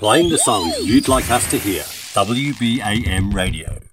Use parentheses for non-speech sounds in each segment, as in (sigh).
Playing the songs you'd like us to hear. WBAM Radio.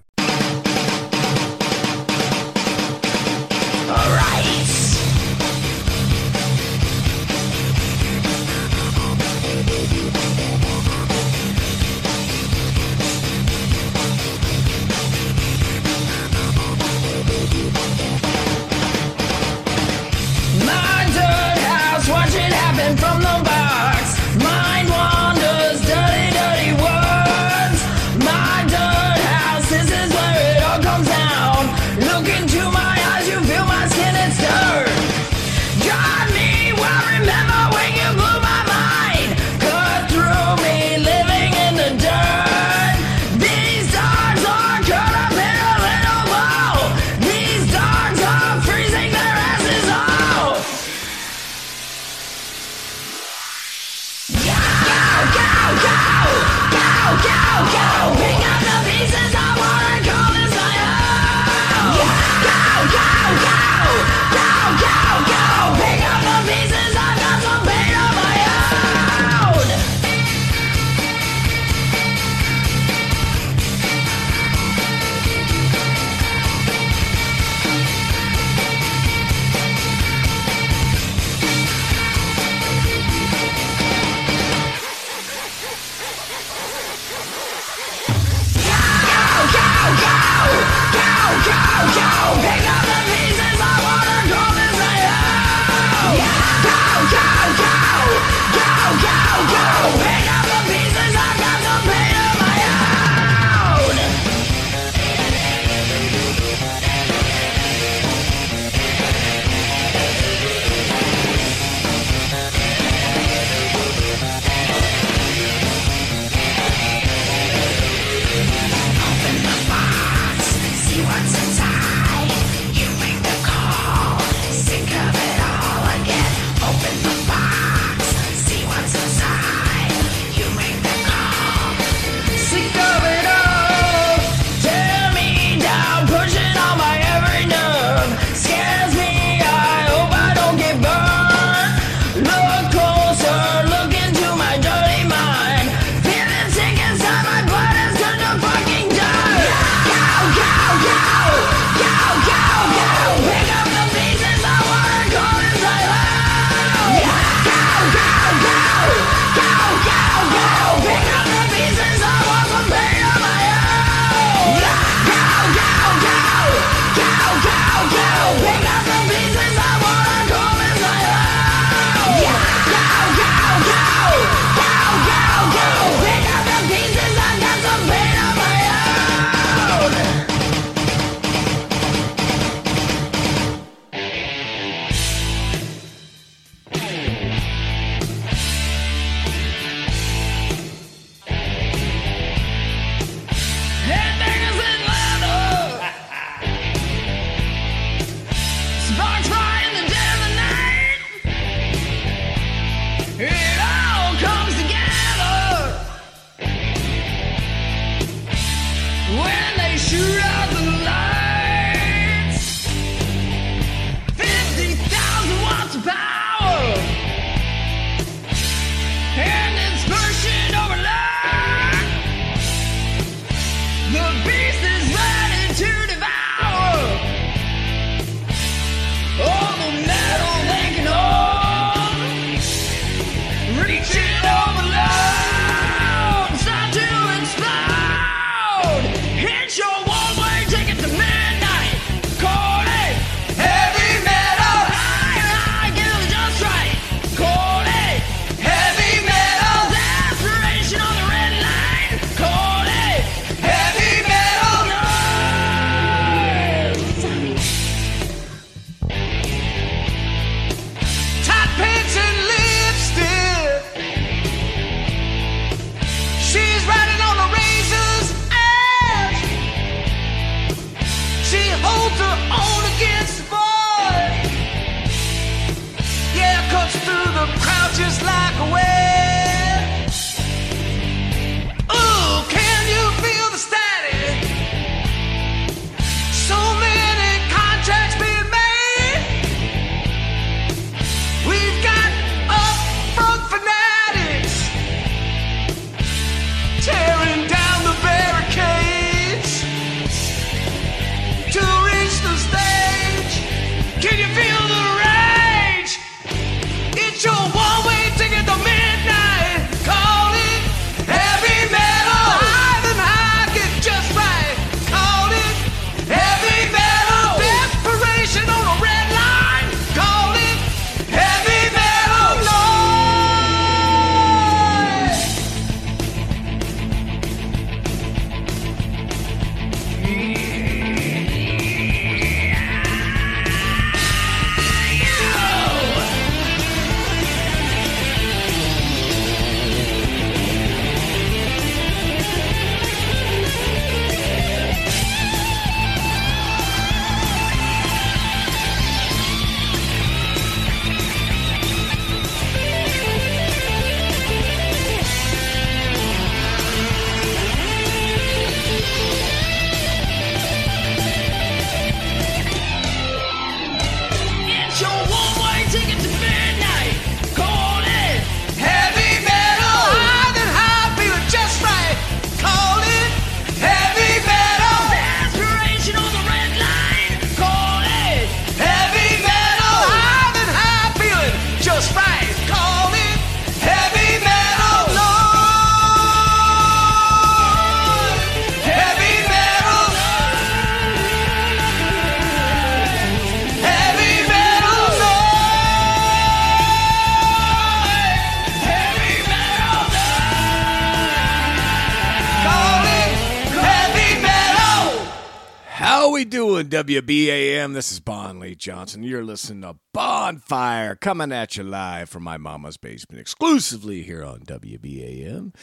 WBAM? This is Bon Lee Johnson. You're listening to Bonfire coming at you live from my mama's basement, exclusively here on WBAM.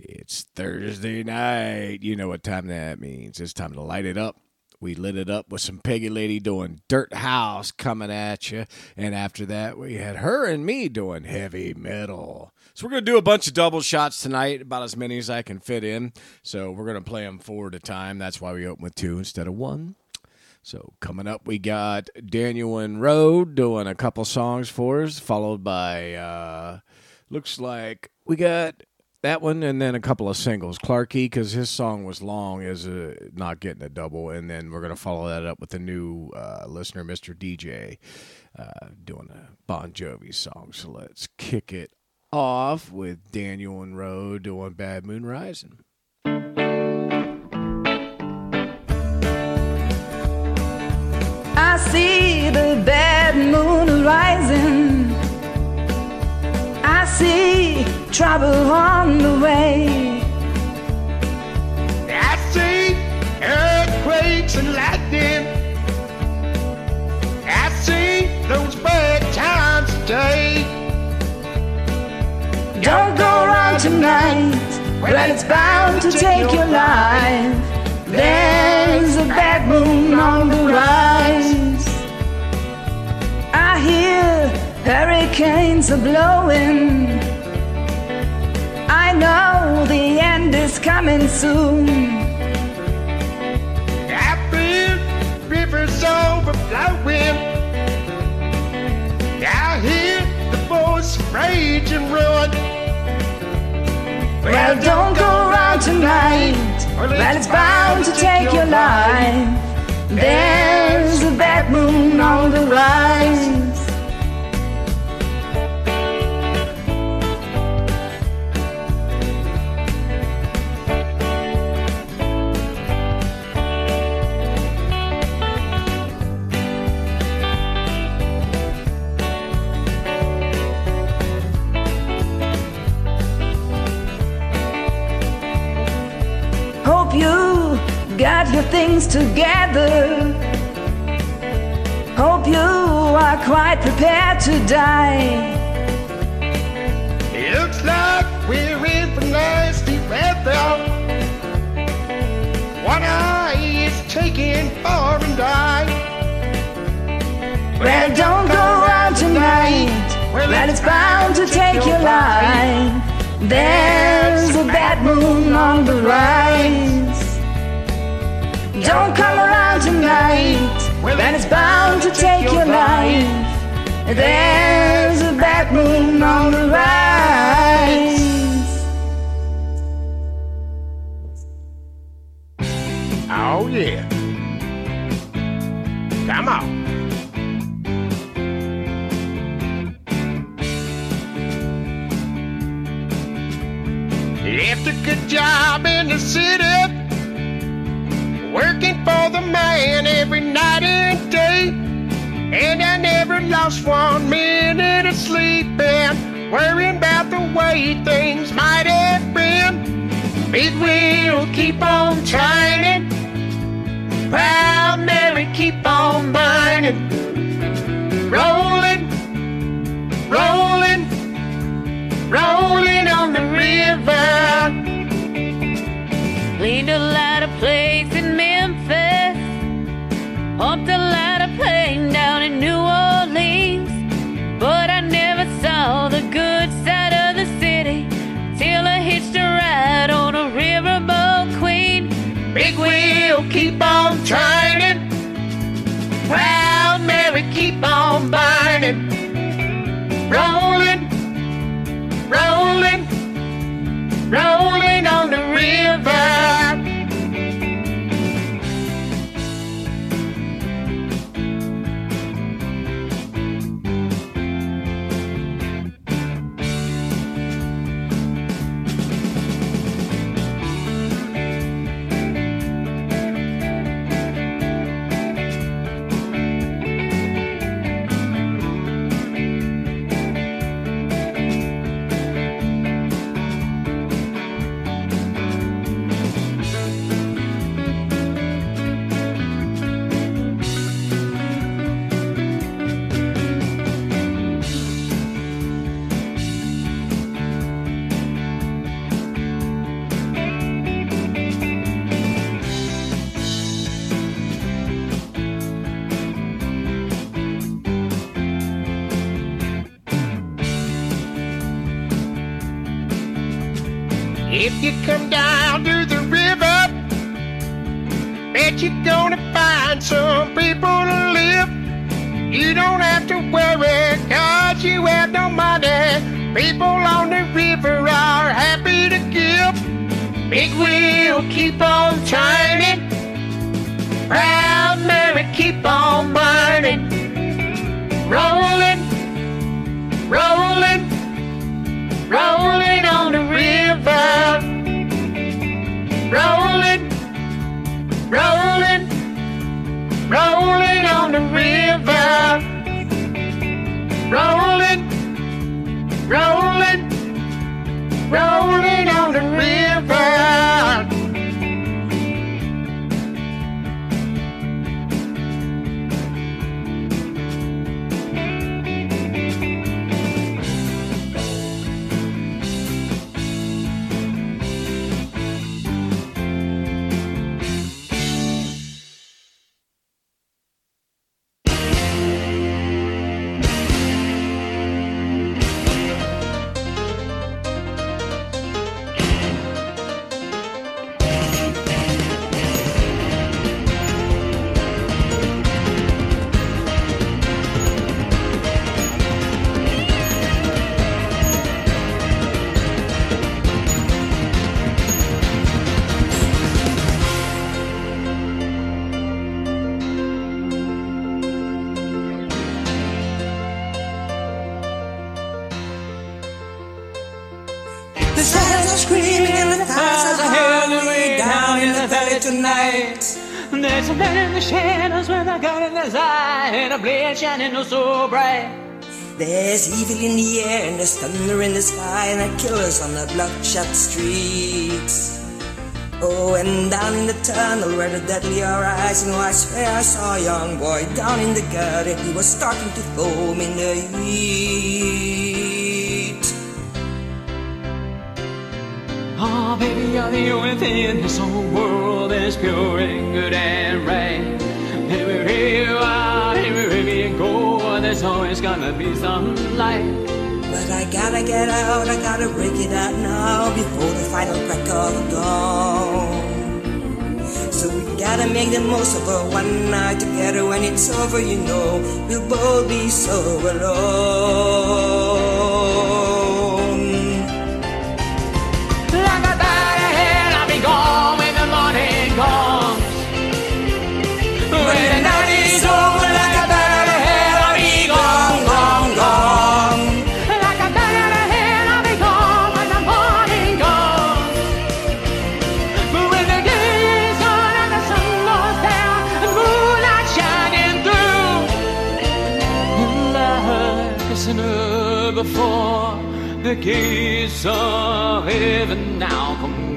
It's Thursday night. You know what time that means. It's time to light it up. We lit it up with some Peggy Lady doing Dirt House coming at you. And after that, we had her and me doing heavy metal. So we're going to do a bunch of double shots tonight, about as many as I can fit in. So we're going to play them four at a time. That's why we open with two instead of one. So coming up, we got Daniel and Road doing a couple songs for us, followed by uh, looks like we got that one, and then a couple of singles. Clarky, because his song was long, is uh, not getting a double, and then we're gonna follow that up with a new uh, listener, Mr. DJ, uh, doing a Bon Jovi song. So let's kick it off with Daniel and Road doing Bad Moon Rising. See the bad moon rising. I see trouble on the way. I see earthquakes and lightning. I see those bad times today. Don't go around tonight when it's bound to take your life. There's a bad moon on the rise. Hear hurricanes are blowing. I know the end is coming soon. I feel rivers overflowing. I hear the voice rage and run. Well, don't go around tonight. Well, it's bound to take your life. There's a bad moon on the rise. Got your things together. Hope you are quite prepared to die. It looks like we're in for nasty weather. One eye is taking far and die. Well, don't go around tonight. Well, it's bound to take your life. There's a bad moon on the rise. Don't come around tonight. Well, it's bound to take your life. There's a bad moon on the rise. Oh, yeah. Come on. Left a good job in the city, working for the man every night and day. And I never lost one minute of sleep and worrying about the way things might have been. Big wheel keep on turning, proud Mary keep on burning, rolling, rolling, rolling on the river. Cleaned a lot of plates in Memphis. Pumped a lot of plane down in New Orleans. But I never saw the good side of the city till I hitched a ride on a riverboat queen. Big wheel keep on turning, proud Mary keep on burning, rolling, rolling, rolling on the river. You come down to the river, bet you're gonna find some people to live. You don't have to worry, cause you have no money. People on the river are happy to give. Big wheel keep on turning. Proud Mary keep on burning. Rolling, rolling, rolling on the river. Rolling, rolling, rolling on the river. Rolling, rolling, rolling on the river. Tonight. There's a man in the shadows with a gun in his eye and a blade shining oh so bright. There's evil in the air and there's thunder in the sky and there killers on the bloodshot streets. Oh, and down in the tunnel where the deadly are rising, oh, I swear I saw a young boy down in the gutter. He was starting to foam in the heat. Oh, you're the only thing in this whole world that's pure and good and right. Everywhere you are, everywhere you go, there's always gonna be some light. But I gotta get out, I gotta break it out now before the final crack of dawn. So we gotta make the most of our one night together. When it's over, you know we'll both be so alone.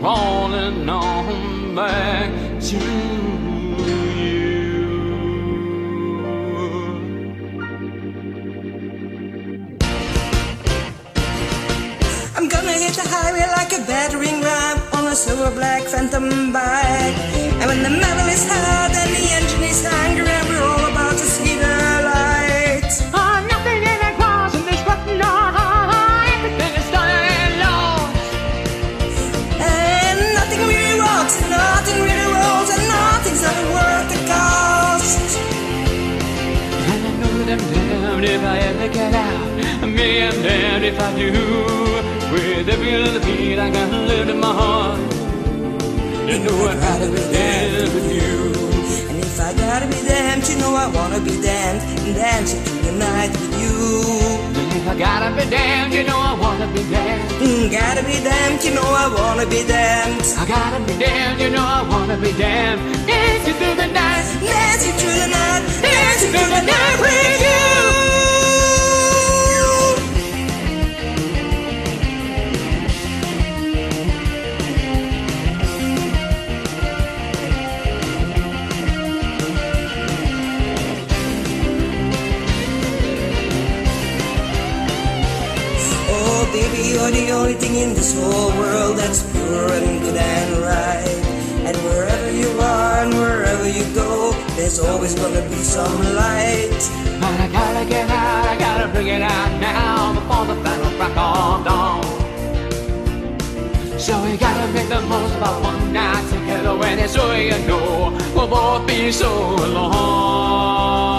Crawling on back to you. I'm gonna hit the highway like a battering ram on a silver black phantom bike. And when the metal is hot and the engine I'm if I do. With every little beat I got lived in my heart. You know I'd rather be dead with you. And if I gotta be damned, you know I wanna be damned and dancing through the night with you. And if I gotta be damned, you know I wanna be damned. Mm, gotta be damned, you know I wanna be damned. I gotta be damned, you know I wanna be damned. Dancing through the night, Dancing through the night, dancing through the night with you. You're the only thing in this whole world that's pure and good and right. And wherever you are and wherever you go, there's always gonna be some light. But I gotta get out, I gotta bring it out now before the final crack of dawn. So we gotta make the most of our one night together when it's all you know. We'll both be so alone.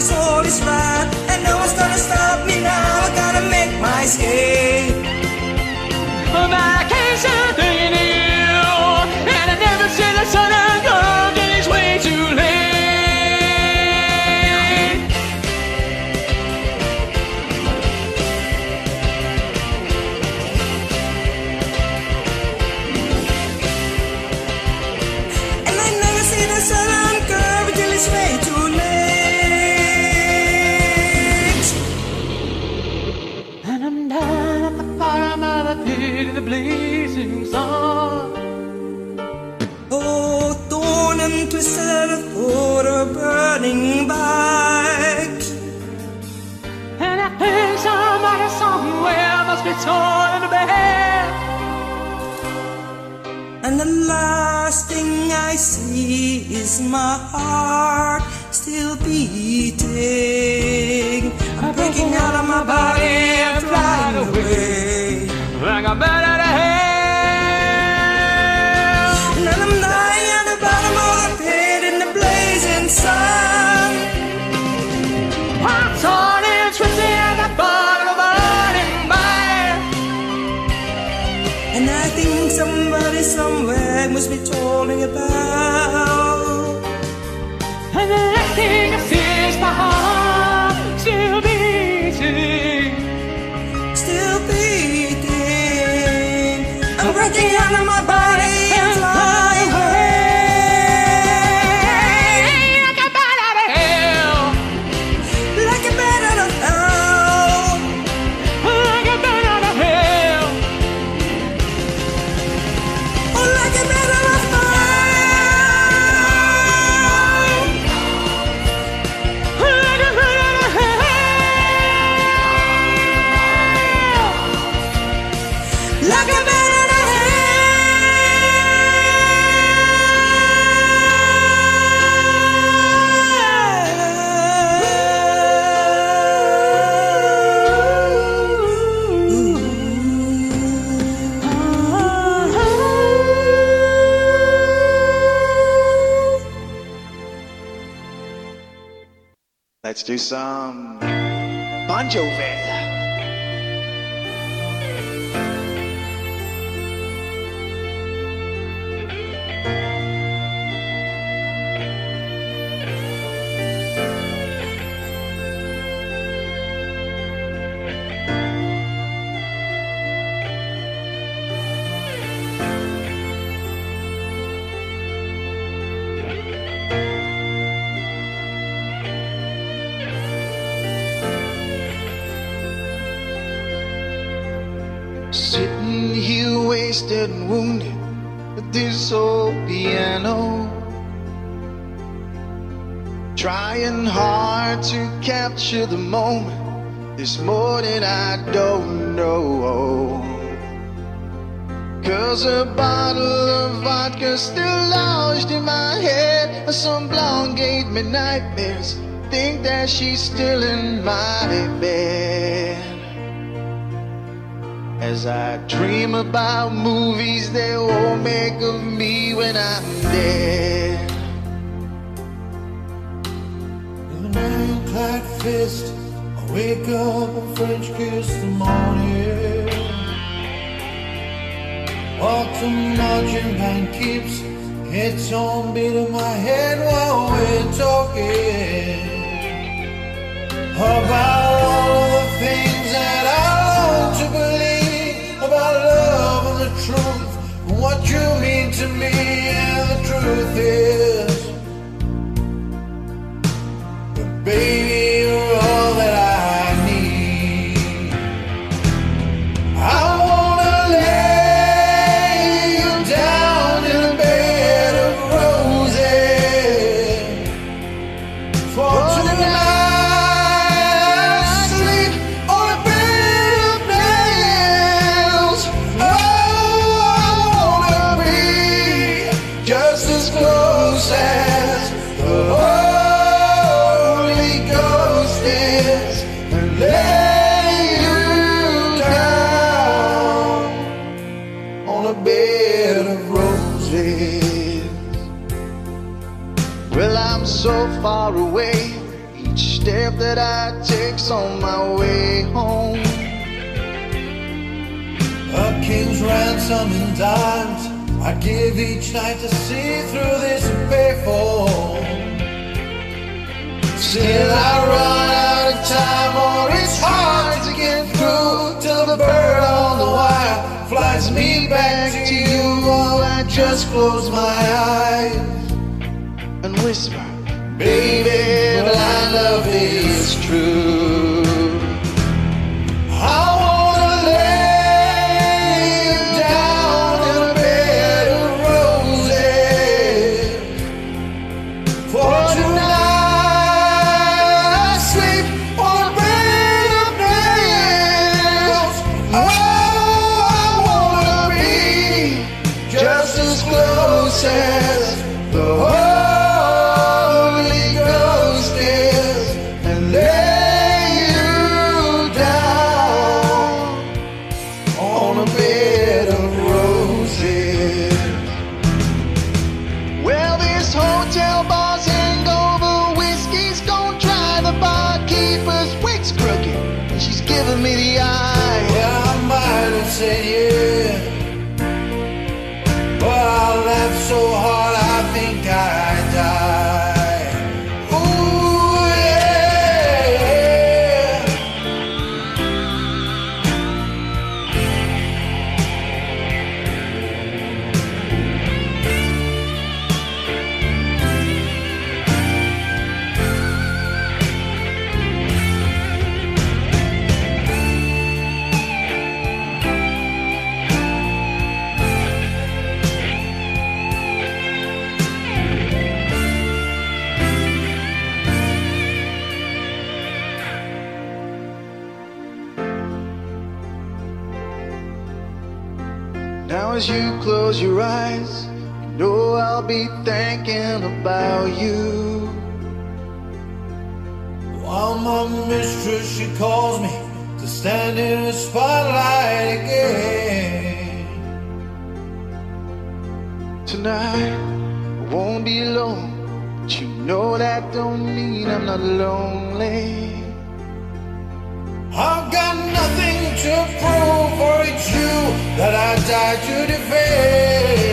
soul is right. And no one's gonna stop me now. I gotta make my escape. Is my heart still beating? I'm breaking out of my body. do some this old piano. Trying hard to capture the moment, this morning I don't know. Cause a bottle of vodka still lodged in my head. Some blonde gave me nightmares. Think that she's still in my bed. As I dream about movies they will make of me when I'm dead. With an ironclad fist, I wake up and French kiss the morning. While the marching band keeps its own beat in my head while we're talking about all of the things that I long to believe truth, what you mean to me, and the truth is. But baby, on my way home. A king's ransom in dimes I give each night to see through this pay. Still I run out of time or it's hard to get through till the bird on the wire flies me back to you while I just close my eyes and whisper, Baby, blind love is true. About you. While my mistress, she calls me to stand in the spotlight again. Tonight, I won't be alone. But you know that don't mean I'm not lonely. I've got nothing to prove, for it's you that I died to defend.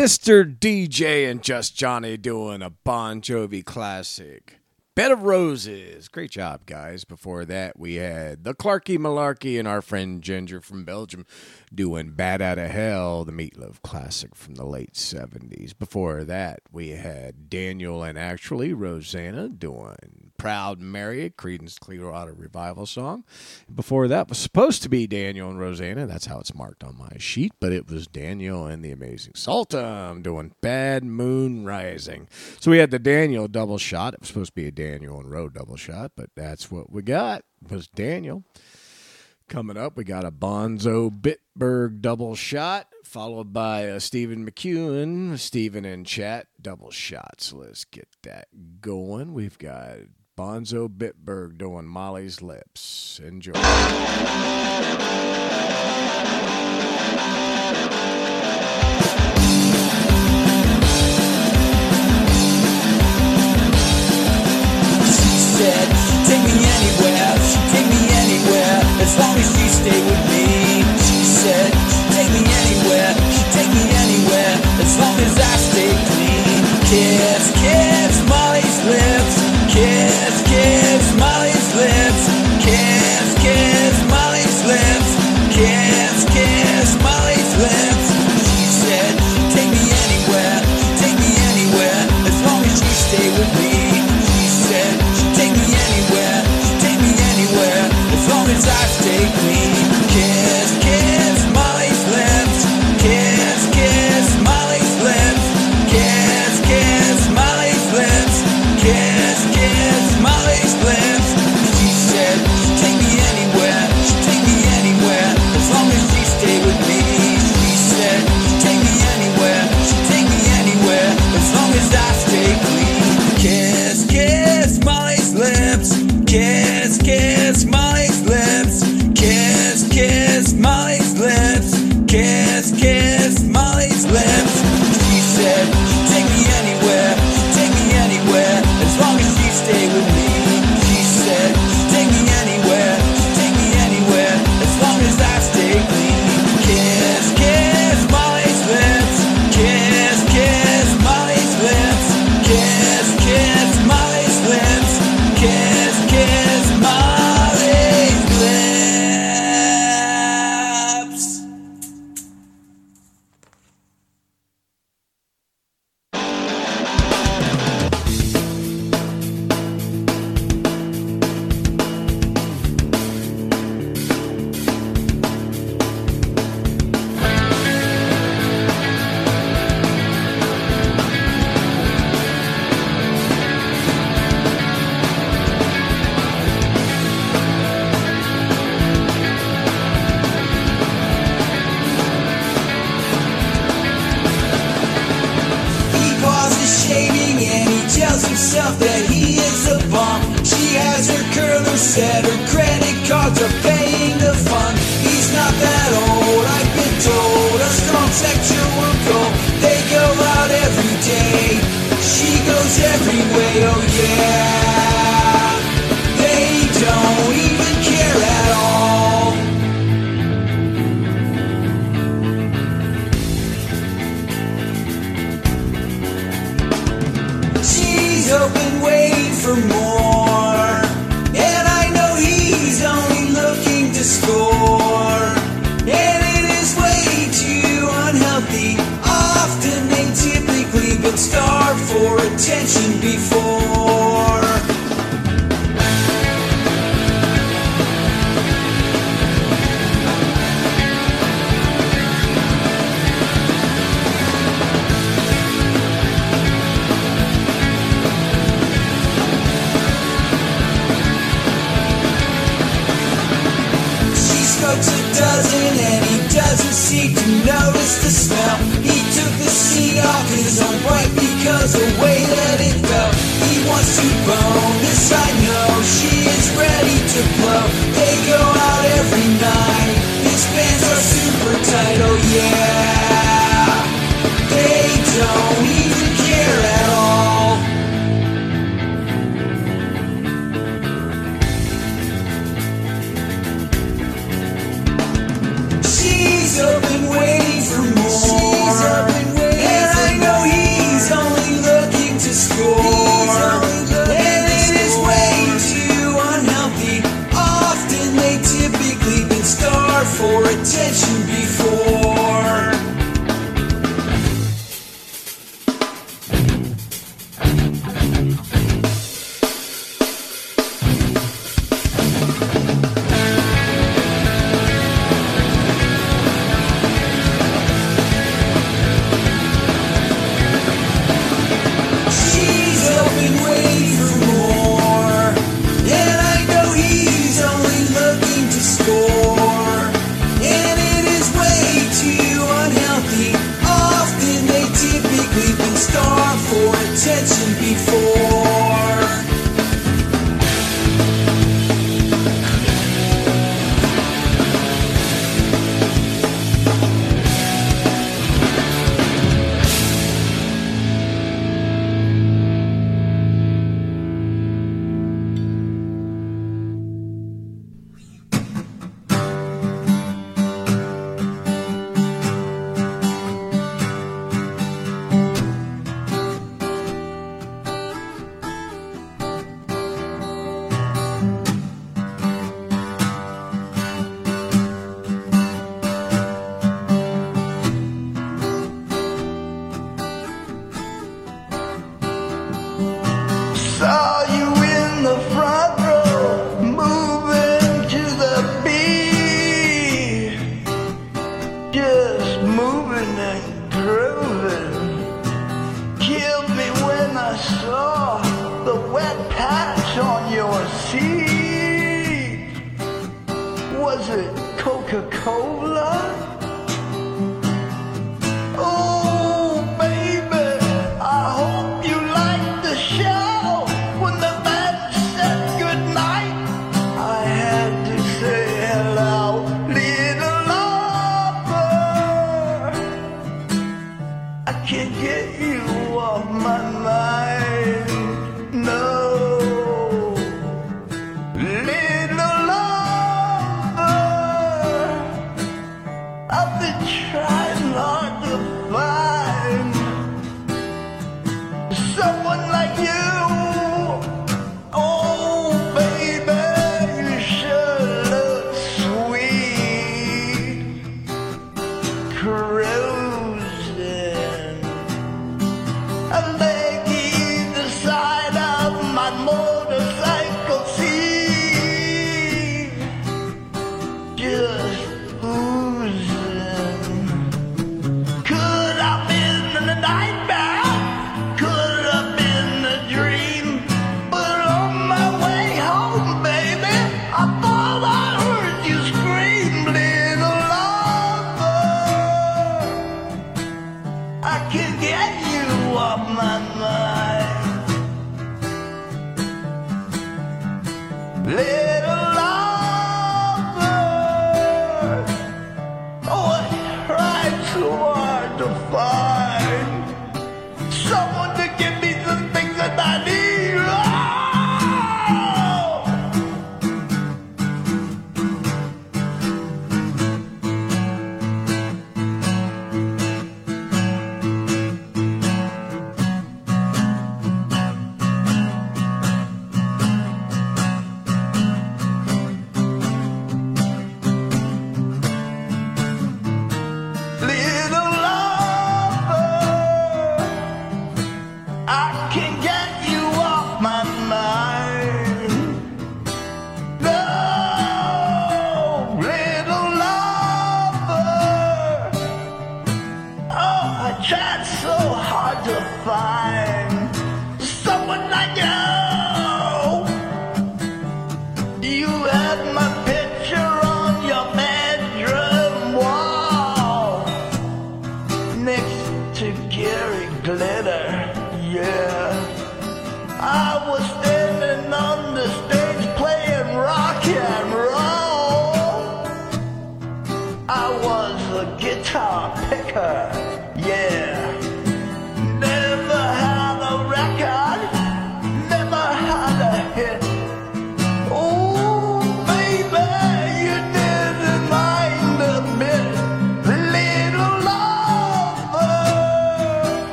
Mr. DJ and Just Johnny doing a Bon Jovi classic. Bed of Roses. Great job, guys. Before that, we had the Clarky Malarkey and our friend Ginger from Belgium doing Bat Out of Hell, the Meatloaf classic from the late 70s. Before that, we had Daniel and actually Rosanna doing Proud Mary, Creedence Clearwater Revival song. Before that was supposed to be Daniel and Rosanna. That's how it's marked on my sheet, but it was Daniel and the Amazing Sultan doing Bad Moon Rising. So we had the Daniel double shot. It was supposed to be a Daniel and Roe double shot, but that's what we got was Daniel. Coming up, we got a Bonzo Bitburg double shot, followed by a Stephen McEwen, Stephen and chat double shots. Let's get that going. We've got Bonzo Bitburg doing Molly's Lips. Enjoy. Said, take me anywhere, take me anywhere, as long as stay with me. She said, take me anywhere, take me anywhere, as long as I stay clean. Kiss, kiss Molly's lips, Molly's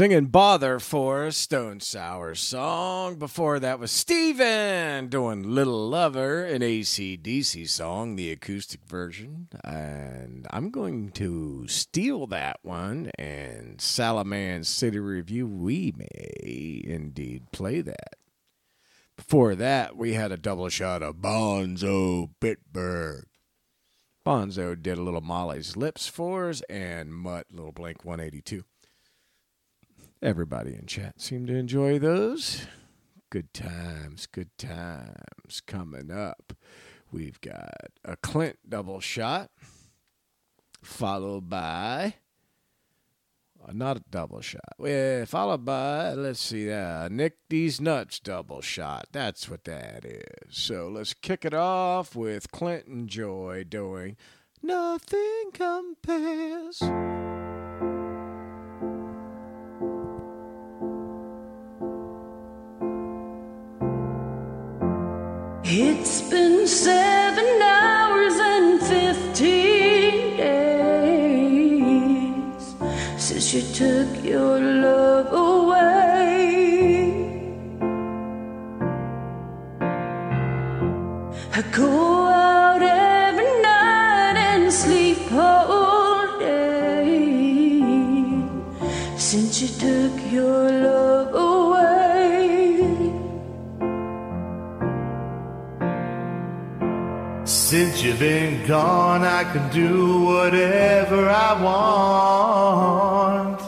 singing Bother for a Stone Sour song. Before that was Steven doing Little Lover, an ACDC song, the acoustic version. And I'm going to steal that one, and Salaman City Review, we may indeed play that. Before that, we had a double shot of Bonzo Bitburg. Bonzo did a little Molly's Lips for us and Mutt, little Blink 182. Everybody in chat seemed to enjoy those. Good times, good times coming up. We've got a Clint double shot, followed by uh, not a double shot. Eh, followed by, let's see, uh, Nick These Nuts double shot. That's what that is. So let's kick it off with Clinton Joy doing Nothing Compares. It's been seven hours and fifteen days since you took your love away. I go out every night and sleep all day since you took your love Since you've been gone, I can do whatever I want.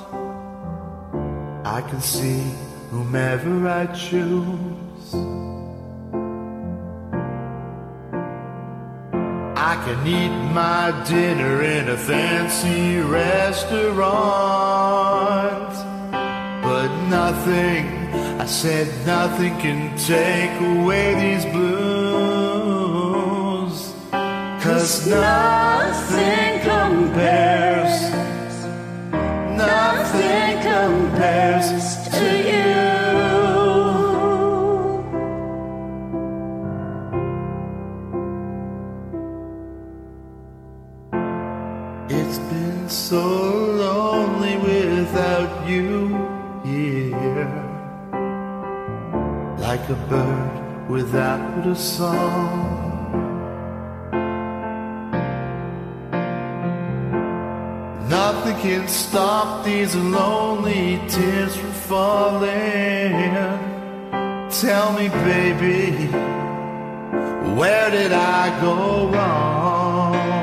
I can see whomever I choose. I can eat my dinner in a fancy restaurant. But nothing, I said nothing can take away these blues. Cause nothing compares, nothing compares to you. It's been so lonely without you here. Like a bird without a song. Can stop these lonely tears from falling. Tell me, baby, where did I go wrong?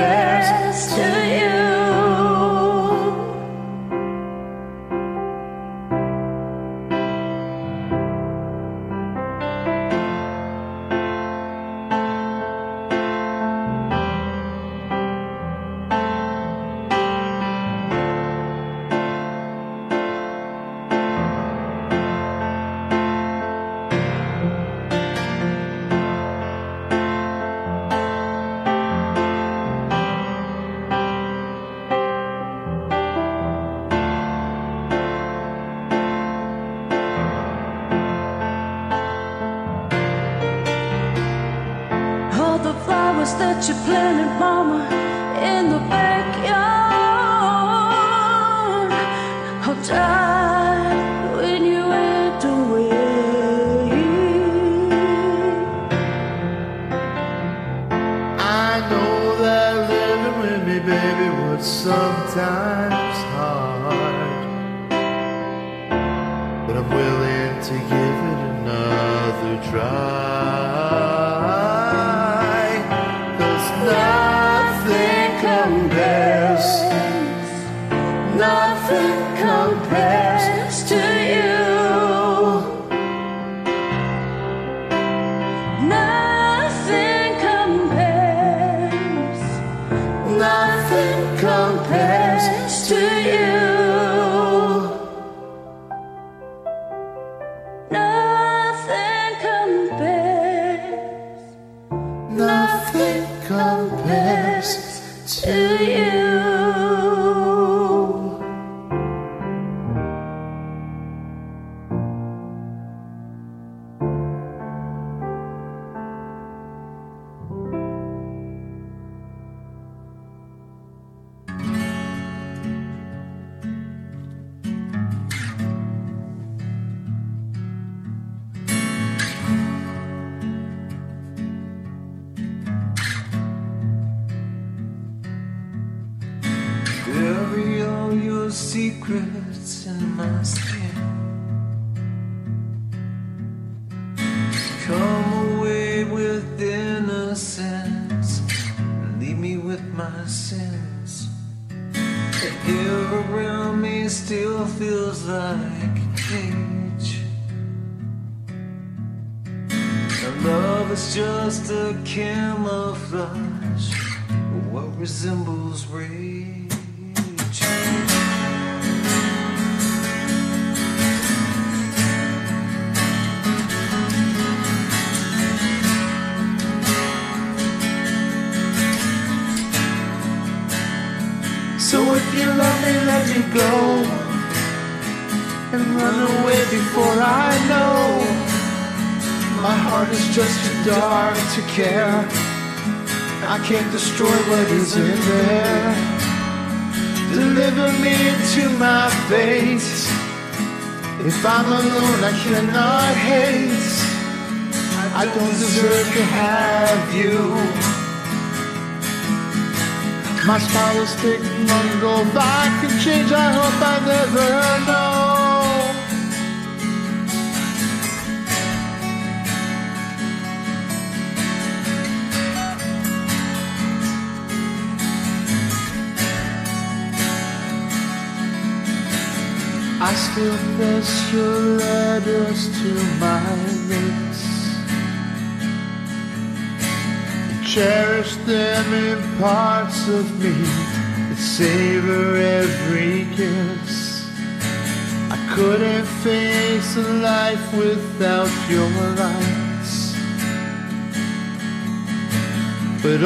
Compares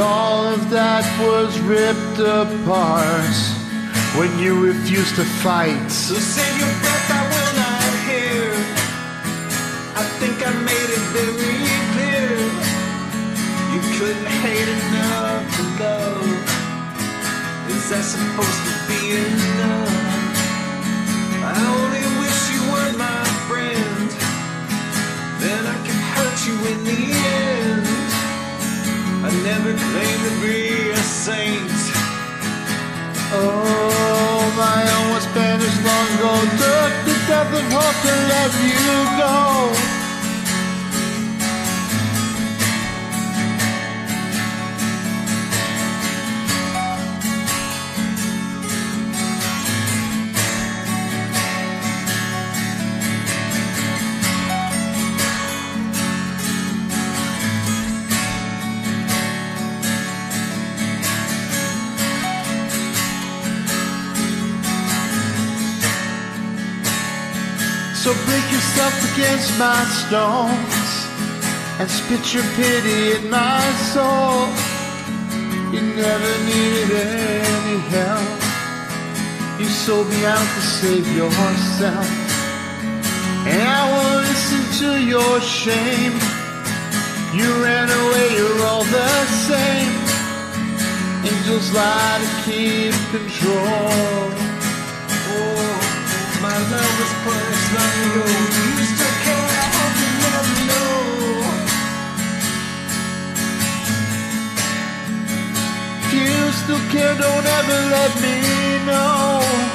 all of that was ripped apart when you refused to fight. So save your breath, I will not hear. I think I made it very clear. You couldn't hate enough to love. Is that supposed to be enough? Never claimed to be a saint. Oh, my own was Spanish long ago. Took the of hope to let you go. Against my stones and spit your pity in my soul. You never needed any help. You sold me out to save yourself. And I won't listen to your shame. You ran away, you're all the same. Angels lie to keep control. Oh, my love was long ago. You you still care, don't ever let me know.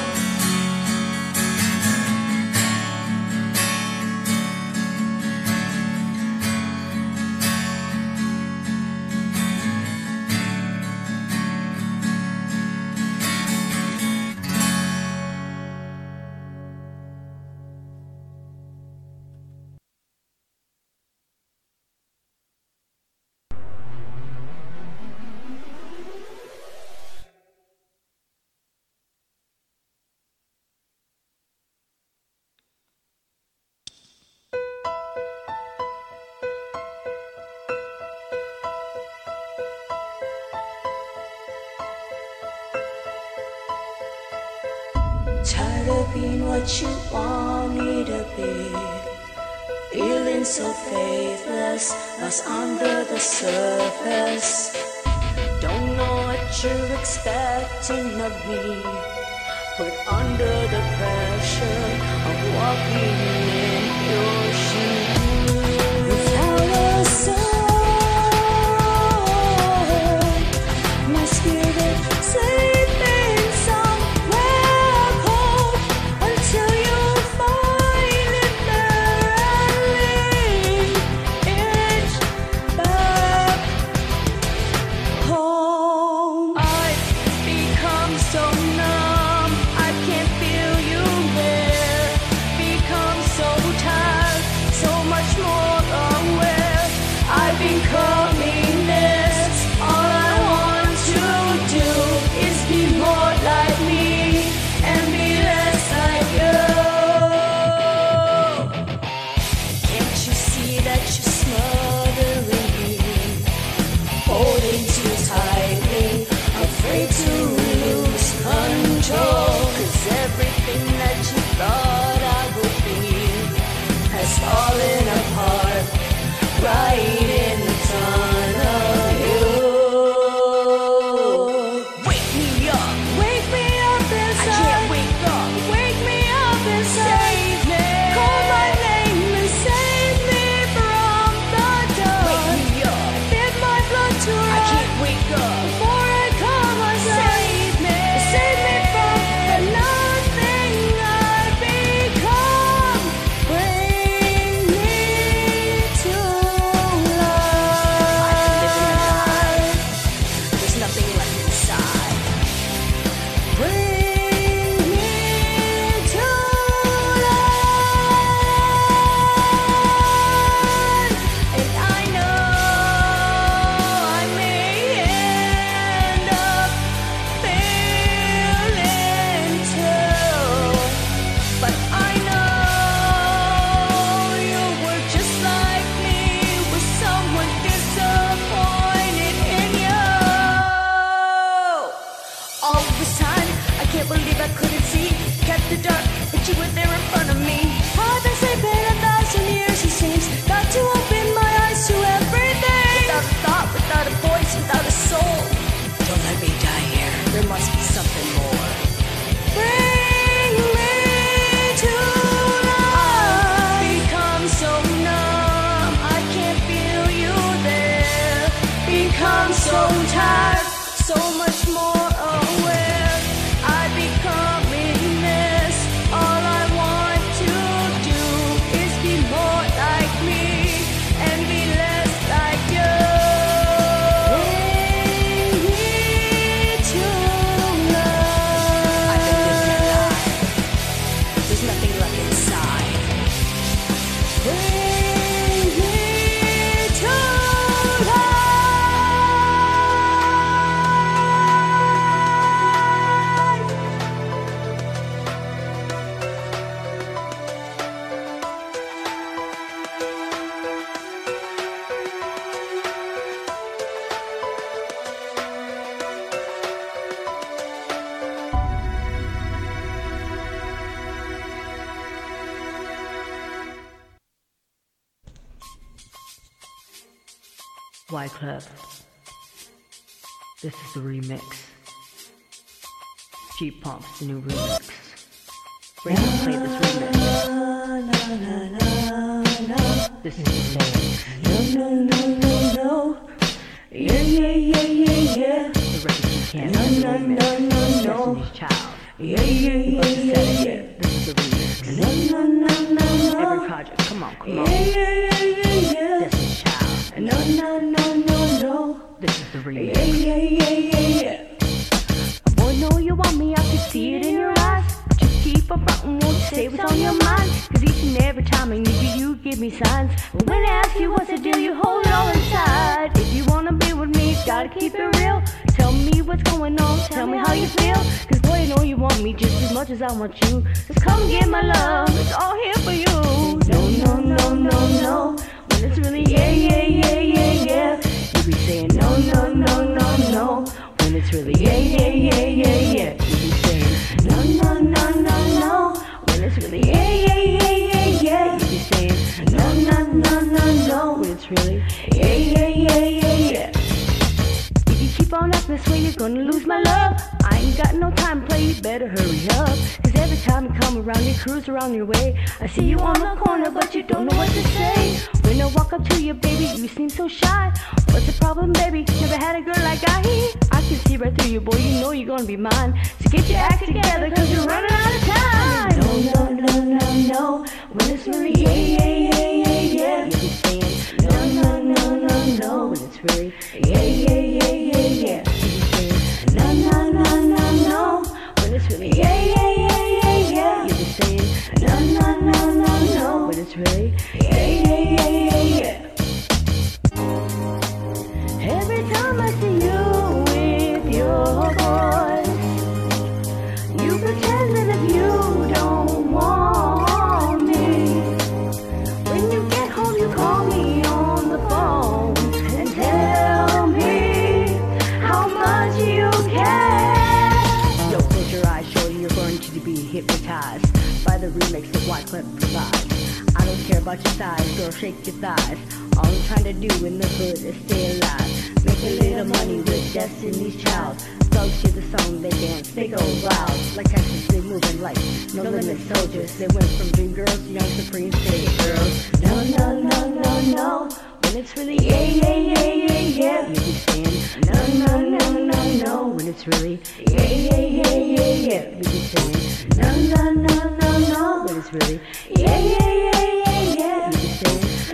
About your size, girl, shake your thighs. All I'm trying to do in the hood is stay alive. Make a little money with Destiny's Child. Thugs hear the song, they dance, they go wild. Like Texas, they moving like no limit soldiers. They went from dream girls to young supreme city girls. No, no, no, no, no. When it's really yeah, yeah, yeah, yeah, yeah. You be saying no, no, no, no, no. When it's really yeah, yeah, yeah, yeah, yeah. You be saying no, no, no, no, no. When it's really yeah, yeah, yeah, yeah,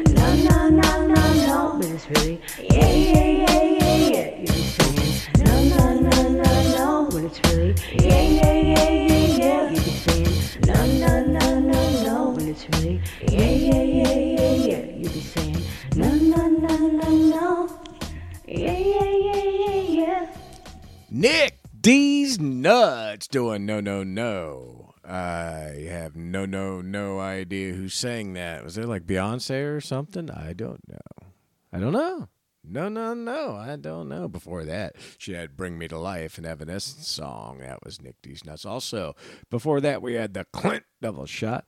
no, no, no, no, no. When it's really yeah, yeah, yeah, yeah, yeah. You be saying no, no, no, no, no. It's really yeah, yeah, yeah, yeah, yeah. You be saying no, no, no, no, no. It's really yeah, yeah, yeah, yeah, yeah. You be saying no, no, no, no, no. Yeah, yeah, yeah, yeah, yeah. Nick D's nuts doing no no no. I have no no no idea who sang that. Was it like Beyonce or something? I don't know. I don't know. No no no. I don't know. Before that, she had "Bring Me to Life" an Evanescence song. That was Nick D's nuts. Also, before that, we had the Clint double shot.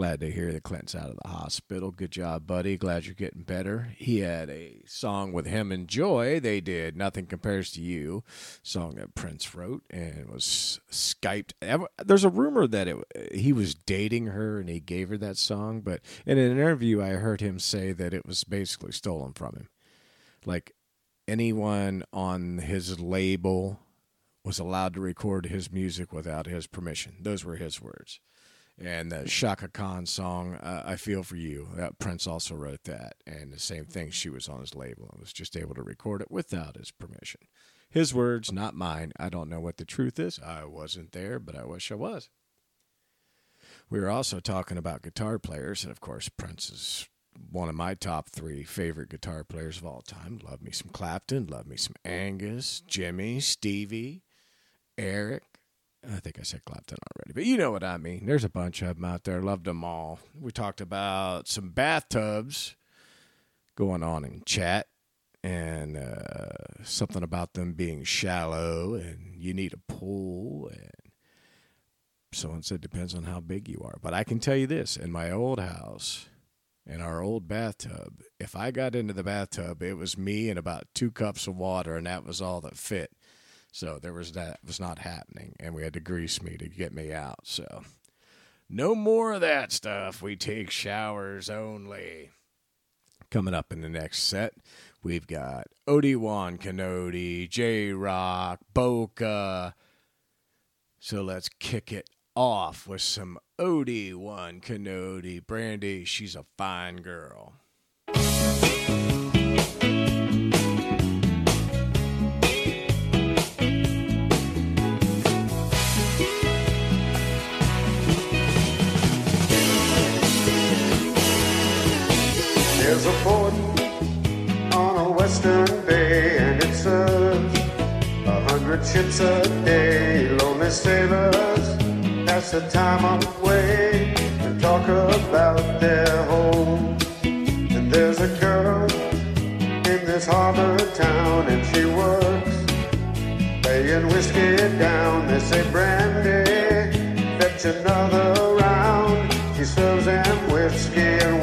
Glad to hear that Clint's out of the hospital. Good job, buddy. Glad you're getting better. He had a song with him and Joy. They did "Nothing Compares to You," song that Prince wrote and was skyped. There's a rumor that it, he was dating her and he gave her that song, but in an interview, I heard him say that it was basically stolen from him. Like anyone on his label was allowed to record his music without his permission. Those were his words. And the Chaka Khan song, uh, I Feel For You, uh, Prince also wrote that. And the same thing, she was on his label and was just able to record it without his permission. His words, not mine. I don't know what the truth is. I wasn't there, but I wish I was. We were also talking about guitar players, and of course, Prince is one of my top three favorite guitar players of all time. Love me some Clapton, love me some Angus, Jimmy, Stevie, Eric. I think I said Clapton already, but you know what I mean. There's a bunch of them out there. Loved them all. We talked about some bathtubs going on in chat and uh, something about them being shallow and you need a pool and someone said depends on how big you are but i can tell you this in my old house in our old bathtub if i got into the bathtub it was me and about two cups of water and that was all that fit so there was that was not happening and we had to grease me to get me out so no more of that stuff we take showers only coming up in the next set we've got Obi-Wan Kenobi, J-Rock, Boca. So let's kick it off with some Obi-Wan Kenobi. Brandy, she's a fine girl. There's a port on a western bay, and it serves a hundred ships a day. Lonely sailors pass the time away and talk about their home. And there's a girl in this harbor town, and she works laying whiskey down. They say, Brandy, fetch another round. She serves them whiskey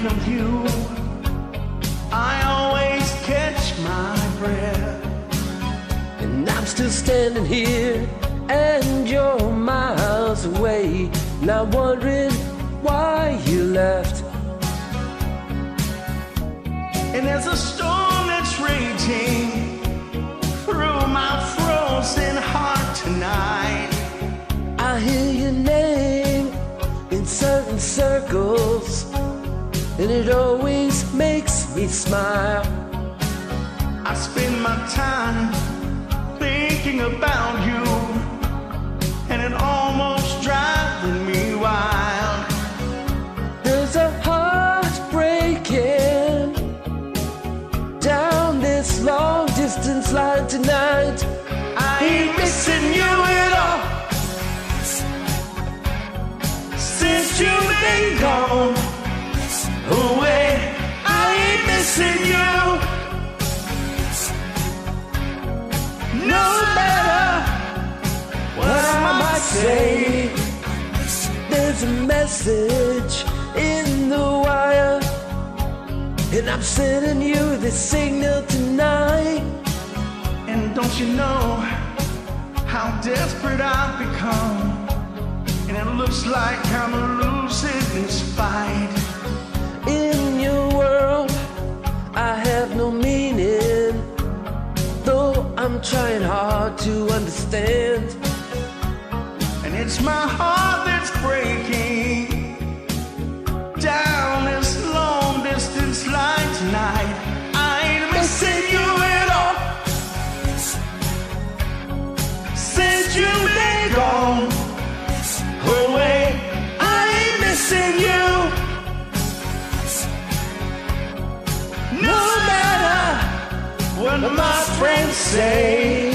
think of you, I always catch my breath. And I'm still standing here, and you're miles away. Not one signal tonight. And don't you know how desperate I've become? And it looks like I'm losing this fight. In your world, I have no meaning. Though I'm trying hard to understand. And it's my heart. say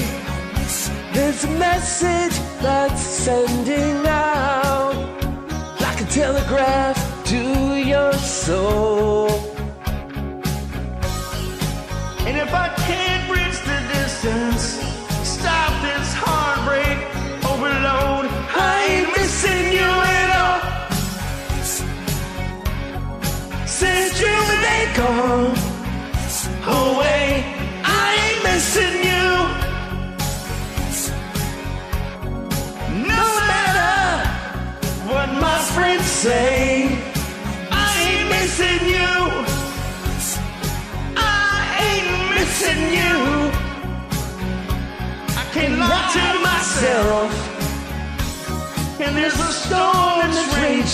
there's a message that's sending out like a telegraph to your soul.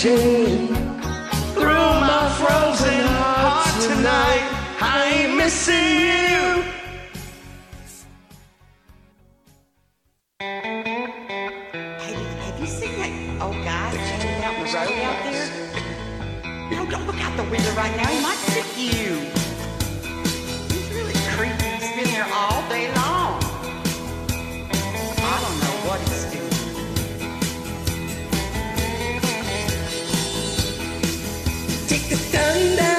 through my frozen heart tonight. I ain't missing. standing there.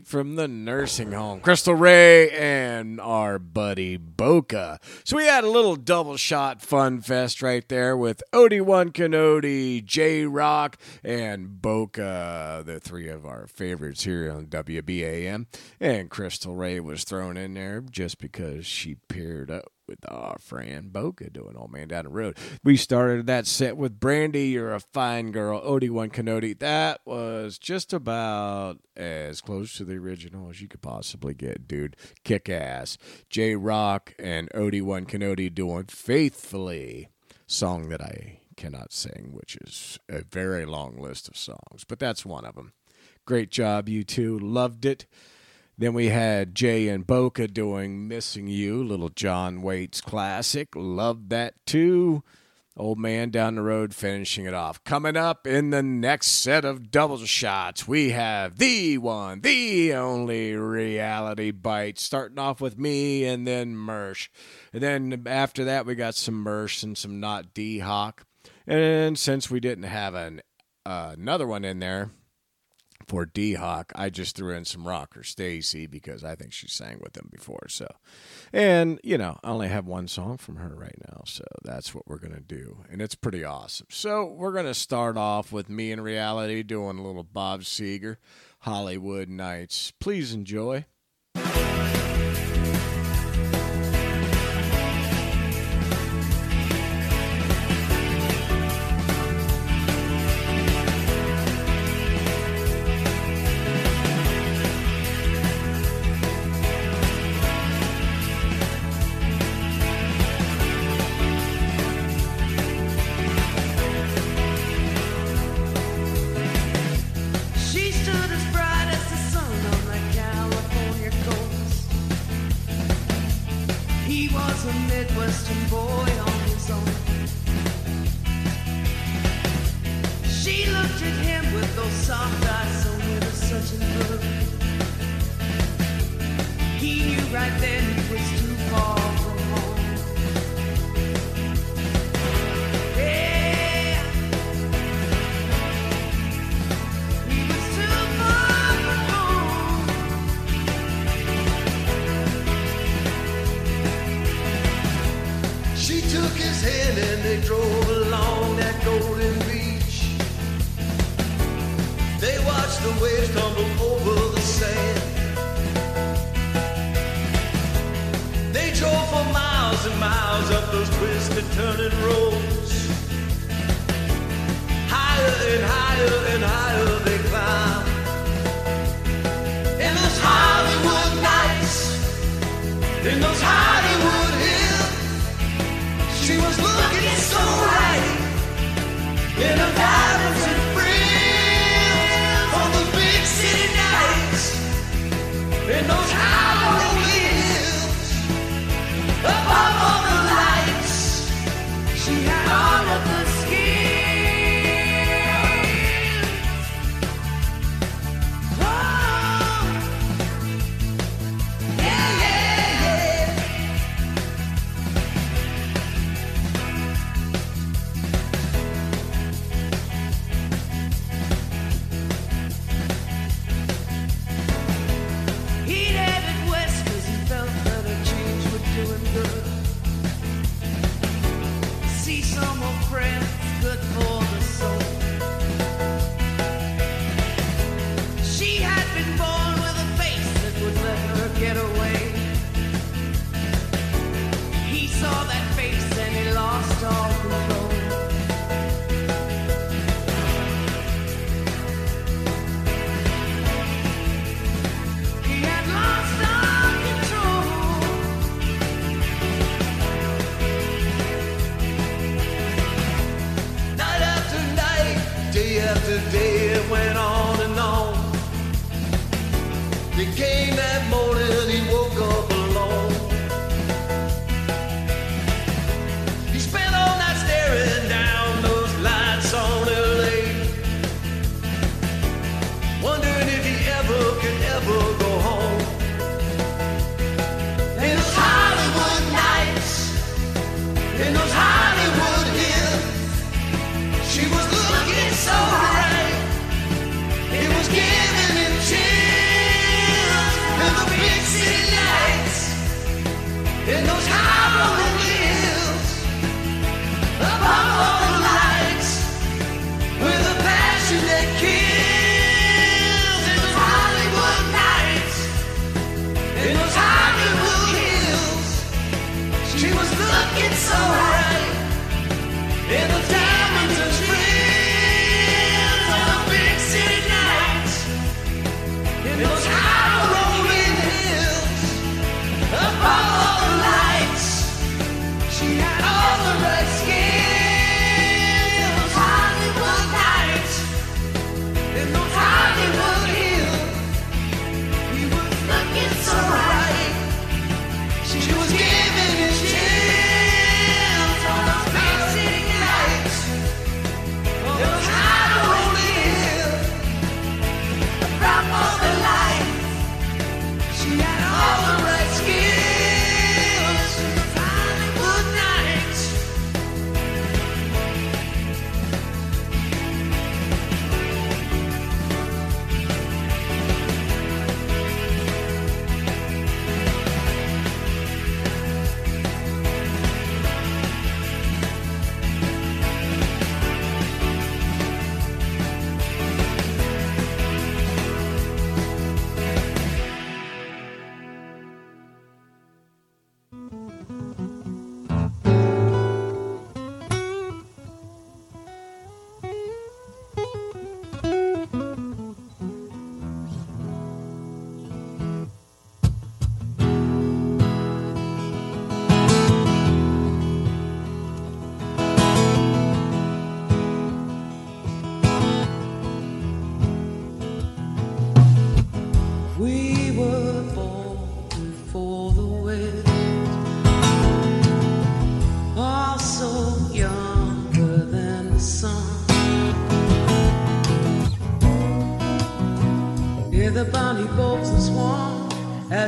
Escaped from the nursing home. Crystal Ray and our buddy Boca. So we had a little double shot fun fest right there with Obi-Wan Kenobi, J Rock, and Boca, the three of our favorites here on WBAM. And Crystal Ray was thrown in there just because she paired up with our friend Boca doing Old Man Down the Road. We started that set with Brandy, You're a Fine Girl, Obi-Wan Kenobi. That was just about as close to the original as you could possibly get, dude. Kick ass. J Rock and Obi-Wan Kenobi doing Faithfully, song that I cannot sing, which is a very long list of songs, but that's one of them. Great job, you two. Loved it. Then we had Jay and Boca doing Missing You, little John Waits classic. Loved that too. Old Man down the road finishing it off. Coming up in the next set of double shots, we have the one, the only reality bite, starting off with me and then Mersh. And then after that, we got some Mersh and some Not D Hawk. And since we didn't have an uh, another one in there, for D Hawk, I just threw in some rocker Stacy because I think she sang with them before. So, and you know, I only have one song from her right now, so that's what we're gonna do, and it's pretty awesome. So we're gonna start off with me in reality doing a little Bob Seger, Hollywood Nights. Please enjoy.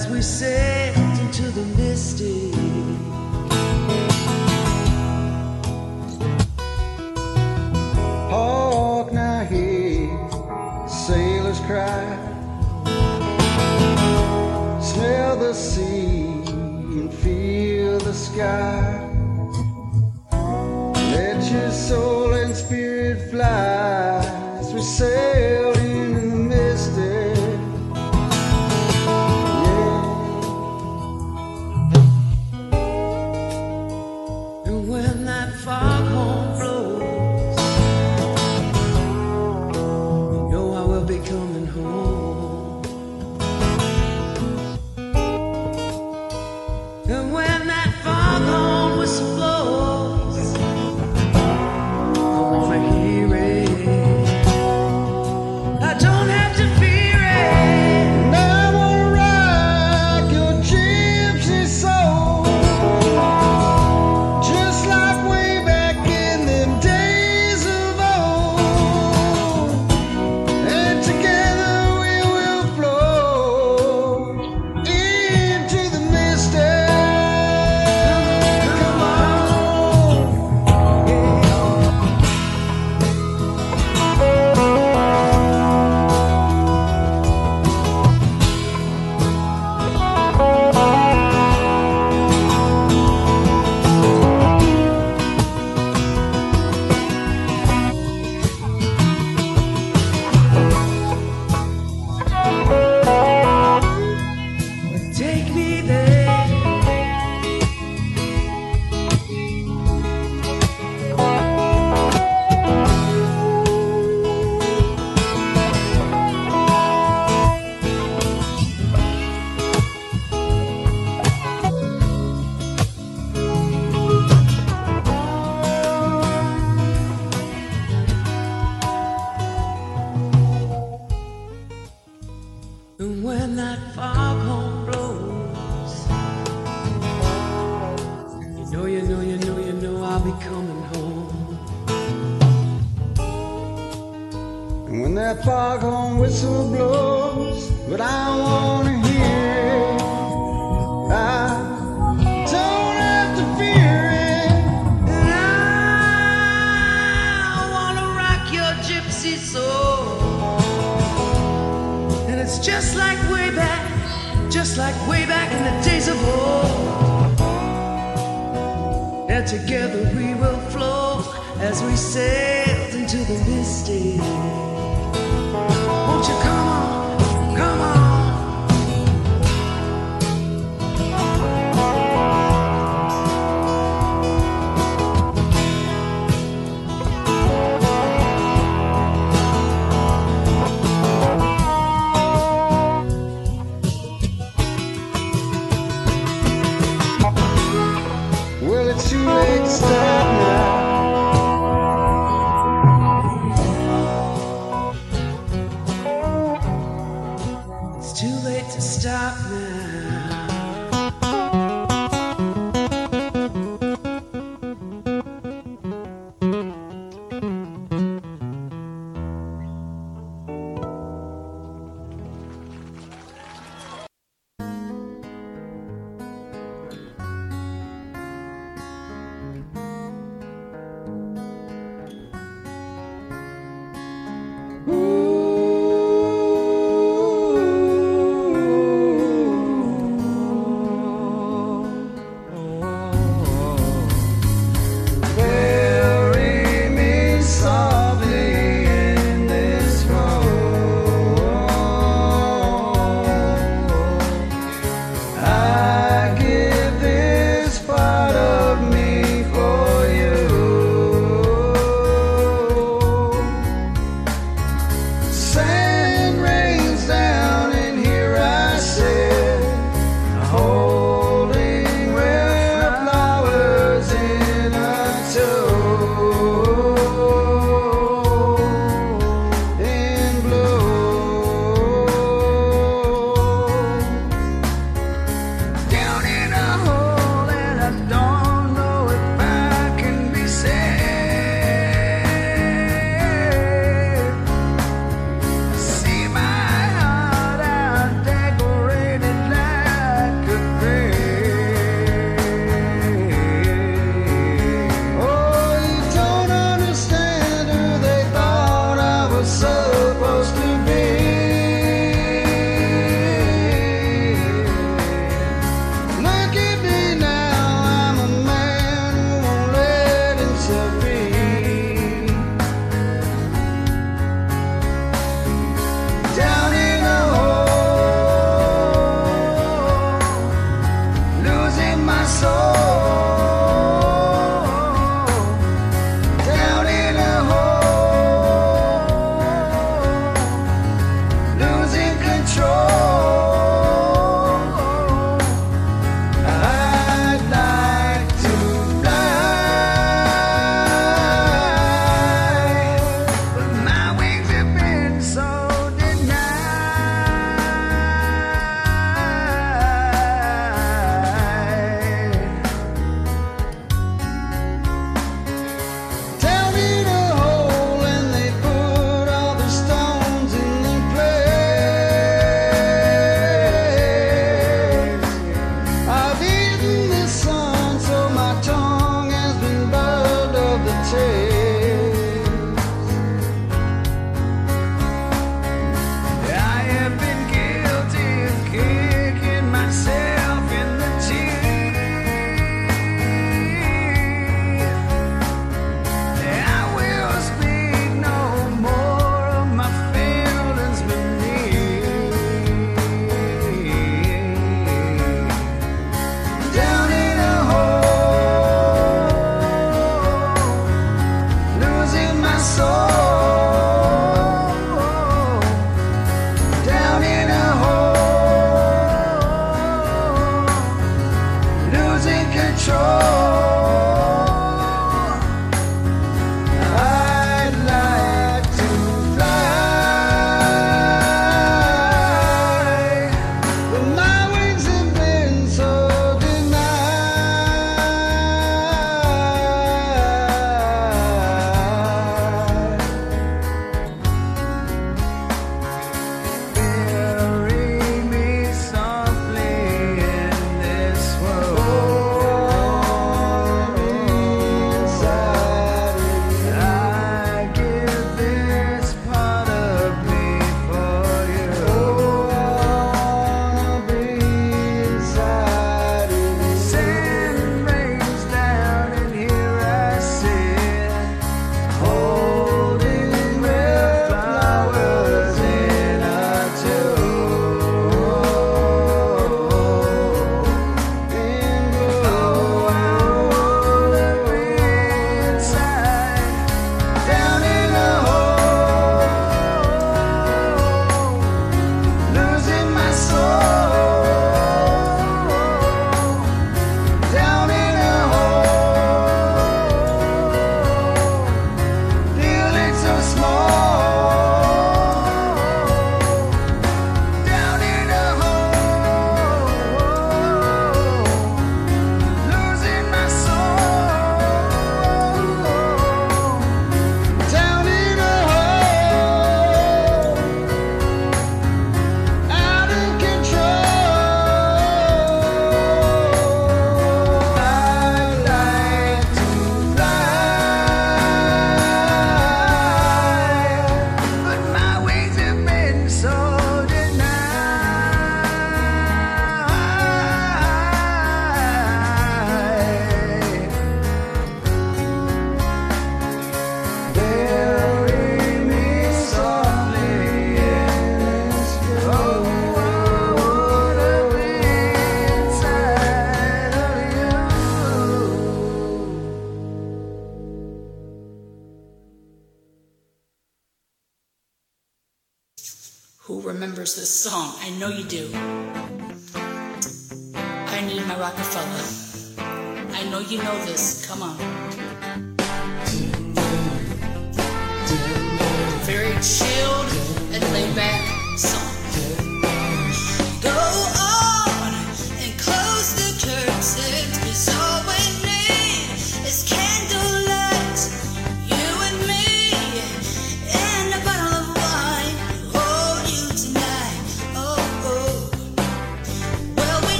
As we sailed into the misty.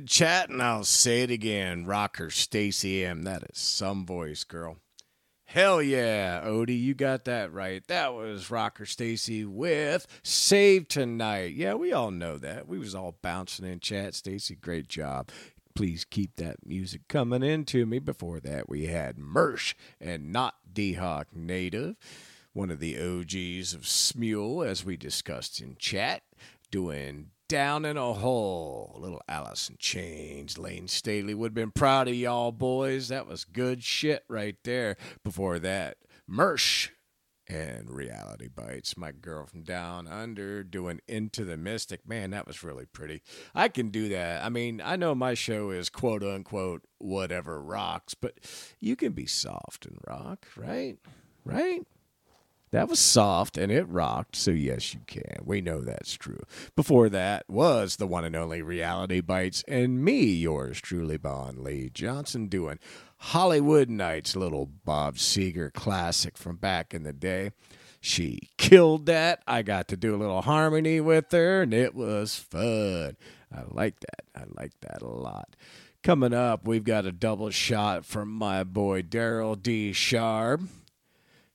In chat and I'll say it again. Rocker Stacy M. That is some voice, girl. Hell yeah, Odie, you got that right. That was Rocker Stacy with Save Tonight. Yeah, we all know that. We was all bouncing in chat. Stacy, great job. Please keep that music coming into me. Before that, we had Mersh and Not D-Hawk Native, one of the OGs of Smule, as we discussed in chat, doing down in a hole. Little Alice in Chains. Layne Staley would have been proud of y'all boys. That was good shit right there. Before that, Mersh and Reality Bites. My girl from down under doing Into the Mystic. Man, that was really pretty. I can do that. I mean, I know my show is quote unquote whatever rocks, but you can be soft and rock, right? Right? That was soft and it rocked, so yes, you can. We know that's true. Before that was the one and only Reality Bites and me, yours truly, Bon Lee Johnson, doing Hollywood Nights, little Bob Seger classic from back in the day. She killed that. I got to do a little harmony with her, and it was fun. I like that. I like that a lot. Coming up, we've got a double shot from my boy Daryl D. Sharp.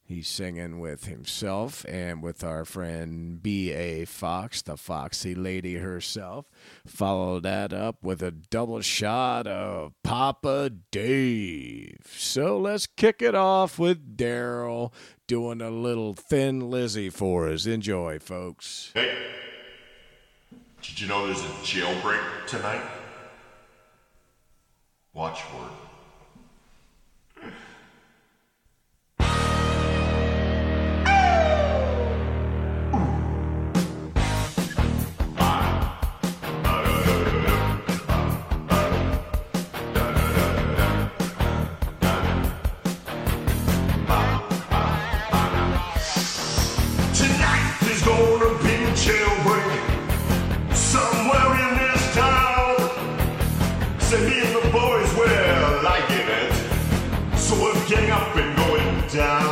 He's singing with himself and with our friend B.A. Fox, the foxy lady herself. Follow that up with a double shot of Papa Dave. So let's kick it off with Daryl doing a little Thin Lizzy for us. Enjoy, folks. Hey, did you know there's a jailbreak tonight? Watchword. down.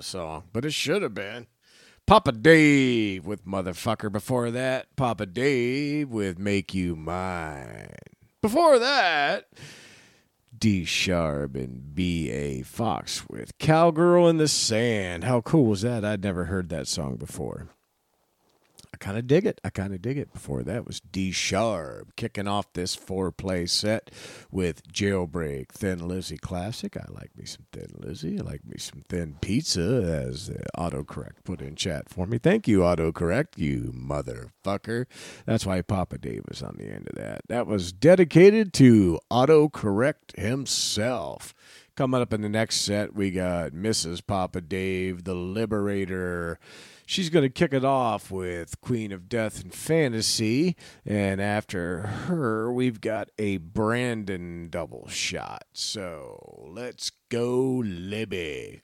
The song, but it should have been. Papa Dave with Motherfucker. Before that, Papa Dave with Make You Mine. Before that, D Sharp and B.A. Fox with Cowgirl in the Sand. How cool was that? I'd never heard that song before. I kind of dig it. I kind of dig it. Before that was D Sharp kicking off this four play set with Jailbreak Thin Lizzy Classic. I like me some Thin Lizzy. I like me some Thin Pizza, as uh, autocorrect put in chat for me. Thank you, autocorrect, you motherfucker. That's why Papa Dave was on the end of that. That was dedicated to autocorrect himself. Coming up in the next set, we got Mrs. Papa Dave, the Liberator. She's going to kick it off with Queen of Death and Fantasy. And after her, we've got a Brandon double shot. So let's go, Libby.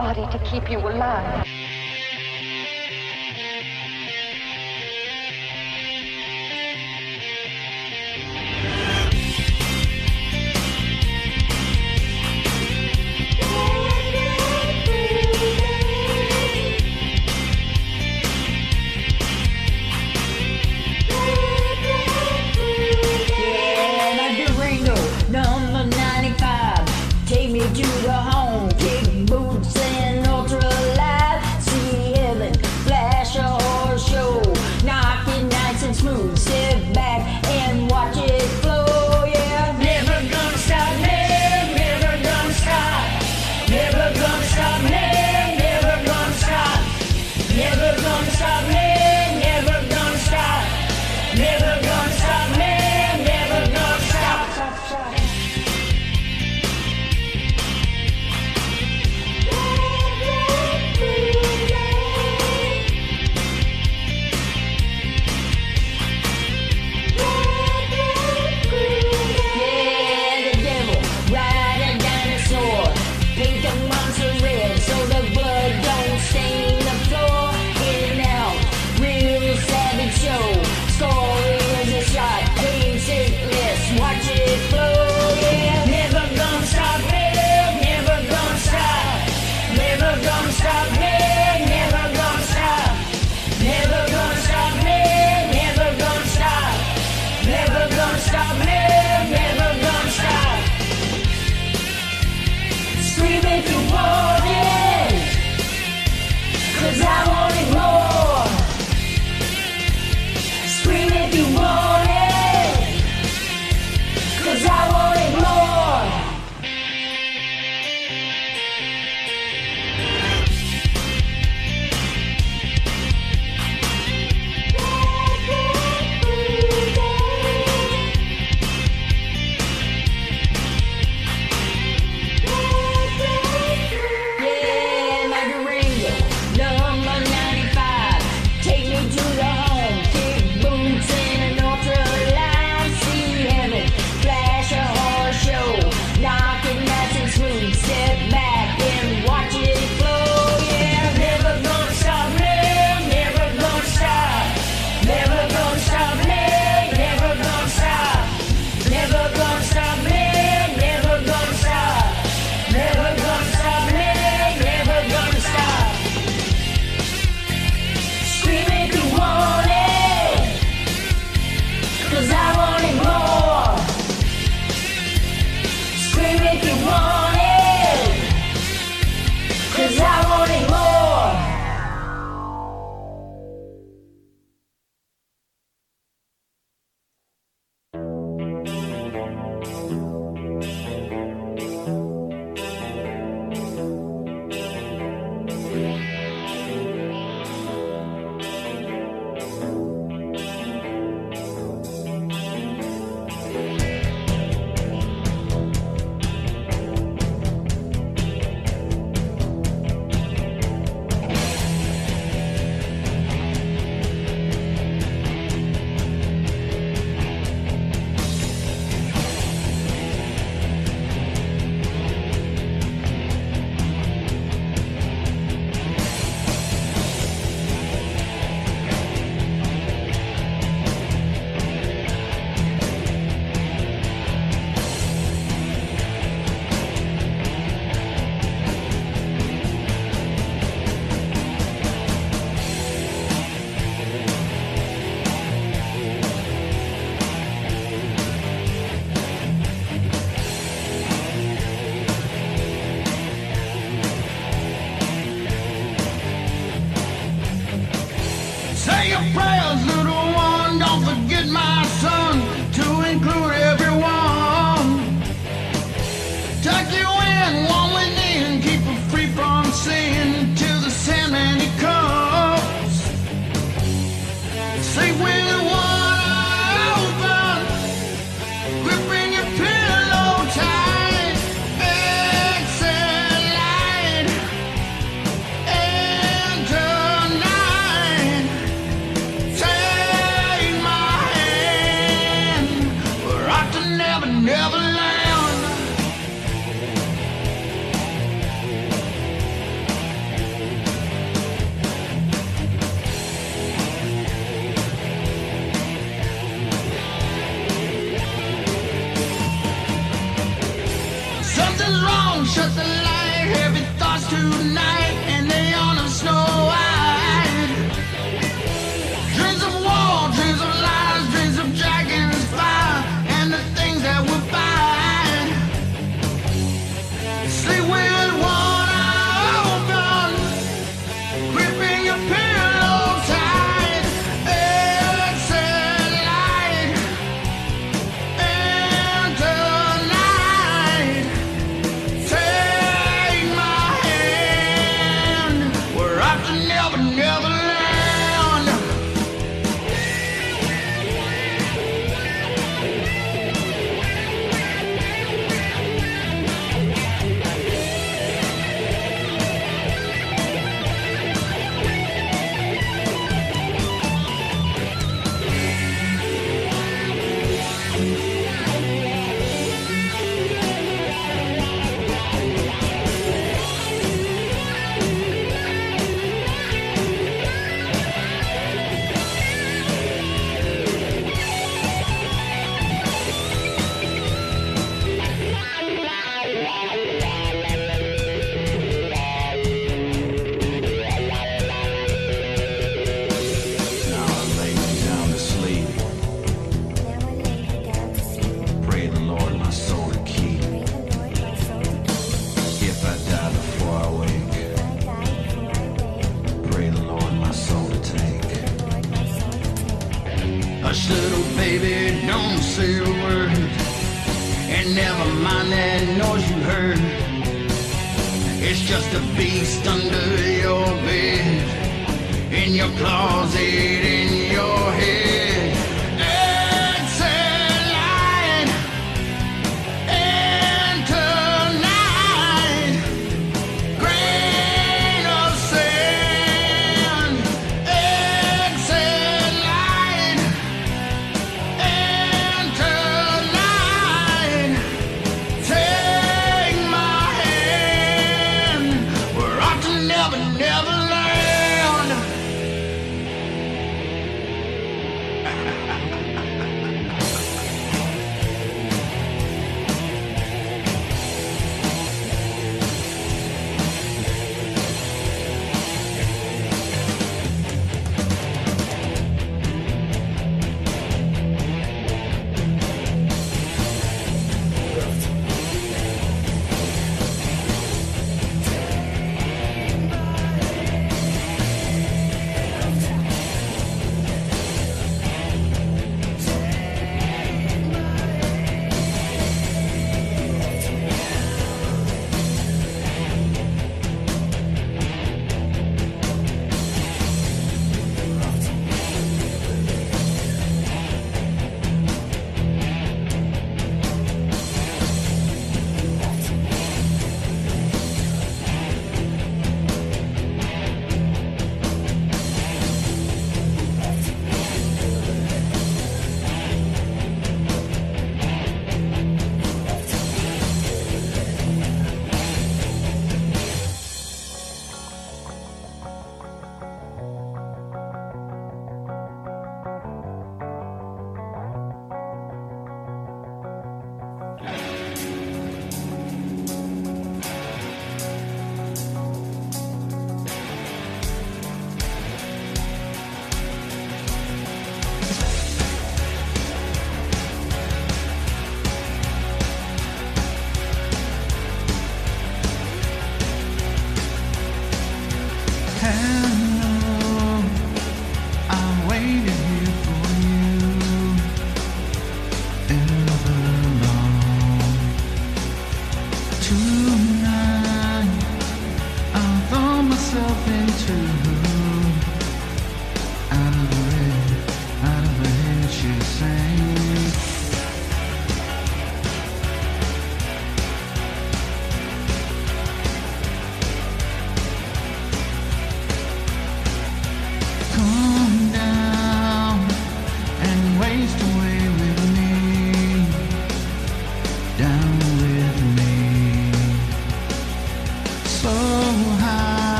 Body to keep you alive. nothing wrong. Shut the light, heavy thoughts tonight.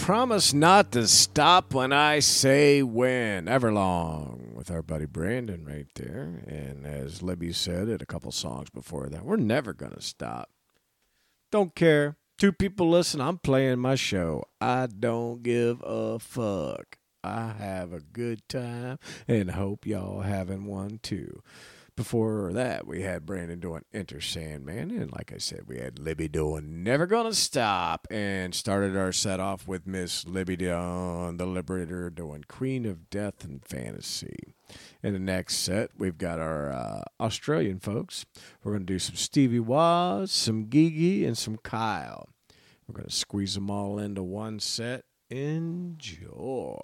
Promise not to stop when I say when. Everlong with our buddy Brandon right there. And as Libby said at a couple songs before that, we're never gonna stop. Don't care. Two people listen, I'm playing my show. I don't give a fuck. I have a good time and hope y'all having one too. Before that, we had Brandon doing Enter Sandman, and like I said, we had Libby doing Never Gonna Stop, and started our set off with Miss Libby Dawn, the Liberator, doing Queen of Death and Fantasy. In the next set, we've got our uh, Australian folks. We're going to do some Stevie Waz, some Gigi, and some Kyle. We're going to squeeze them all into one set. Enjoy.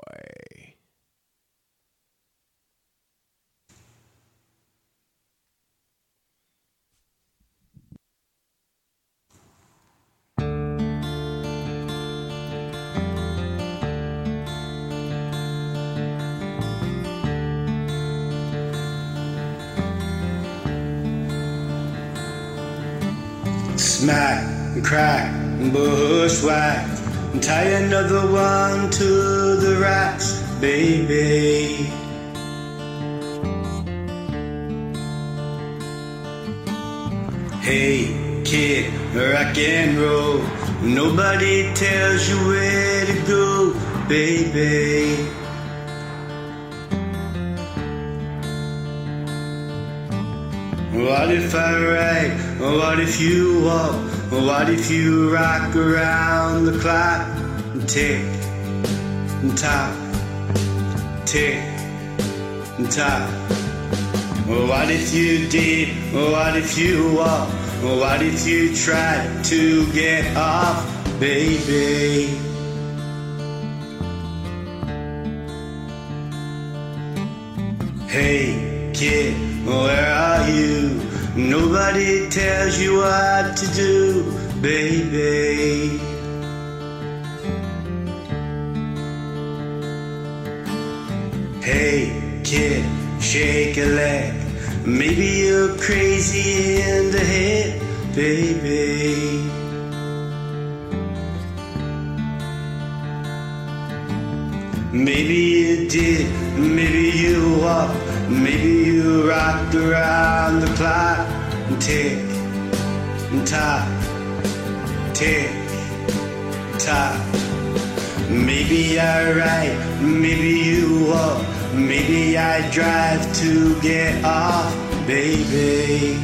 Smack and crack and bushwhack and tie another one to the racks, baby. Hey, kid, rock and roll. Nobody tells you where to go, baby. What if I write? What if you walk? What if you rock around the clock? Tick and tock, tick and tock. What if you did? What if you walk? What if you tried to get off, baby? Hey, kid, where are you? Nobody tells you what to do, baby. Hey, kid, shake a leg. Maybe you're crazy in the head, baby. Maybe you did, maybe you walked, maybe you rocked around the clock. And Tick tock, tick tock. Maybe I ride, maybe you walk, maybe I drive to get off, baby.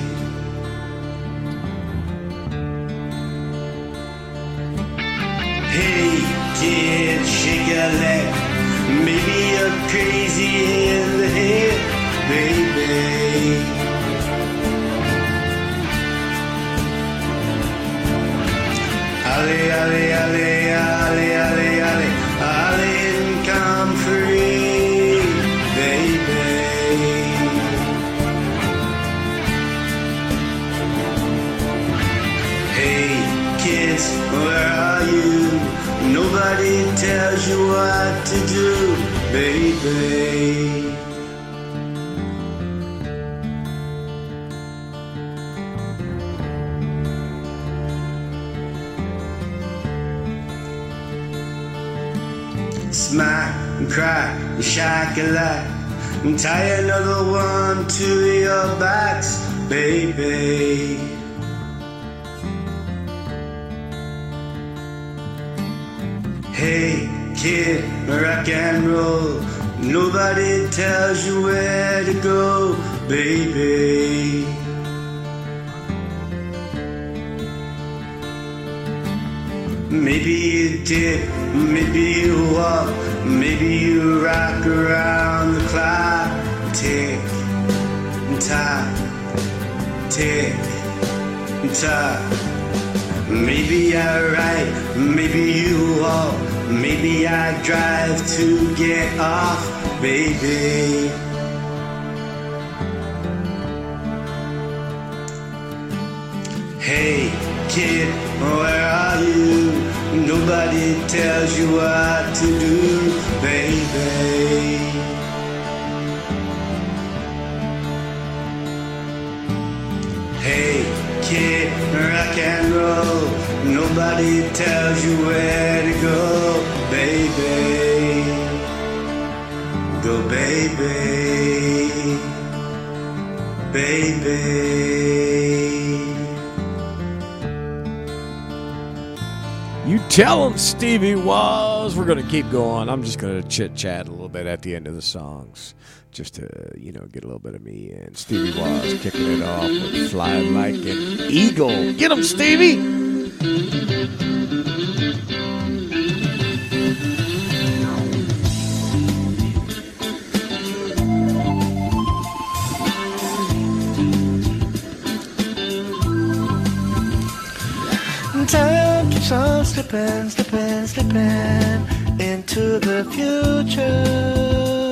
Hey, kid, shake leg. Maybe you're crazy in the head, baby. Ali, Ali, Ali, Ali, Ali, Ali, Ali, Nobody tells you what to do, baby. Smack and crack and shack a lack and tie another one to your backs, baby. Hey, kid, rock and roll. Nobody tells you where to go, baby. Maybe you dip, maybe you walk, maybe you rock around the clock. Tick tock, tick tock. Maybe I write, maybe you walk, Maybe I drive to get off, baby. Hey, kid, where are you? Nobody tells you what to do, baby. Hey, kid, rock and roll. Nobody tells you where to go, baby. Go, baby. Baby. You tell him Stevie was. We're going to keep going. I'm just going to chit chat a little bit at the end of the songs, just to you know get a little bit of me in. Stevie was kicking it off with "Fly Like an Eagle." Get him, Stevie. Time keeps on slipping, slipping, slipping into the future.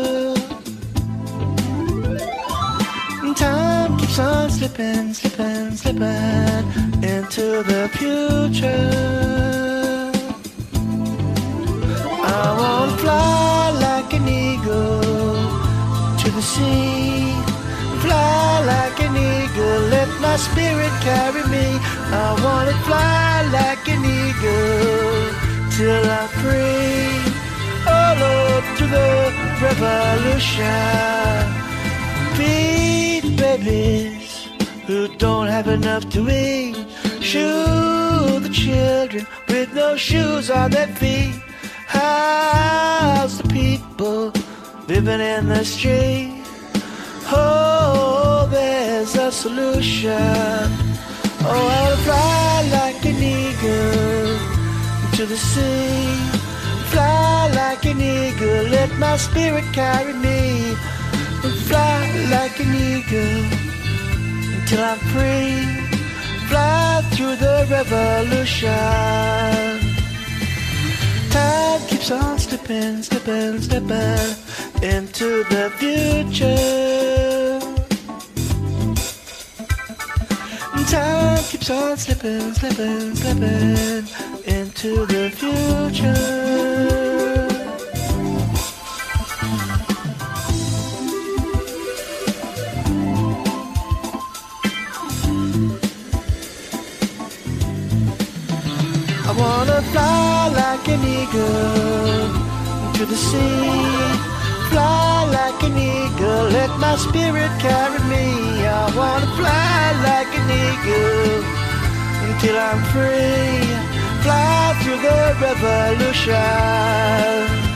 Time keeps on slipping, slipping, slipping into the future. I wanna fly like an eagle to the sea. Fly like an eagle, let my spirit carry me. I wanna fly like an eagle till I'm free. All up to the revolution. Feed babies who don't have enough to eat. Shoe the children with no shoes on their feet. House the people living in the street. Oh, there's a solution. Oh, I'll fly like an eagle to the sea. Fly like an eagle, let my spirit carry me. Fly like an eagle until I'm free. Fly through the revolution. Time keeps on slipping, slipping, slipping into the future. Time keeps on slipping, slipping, slipping into the future. Fly like an eagle to the sea. Fly like an eagle, let my spirit carry me. I wanna fly like an eagle until I'm free. Fly through the revolution.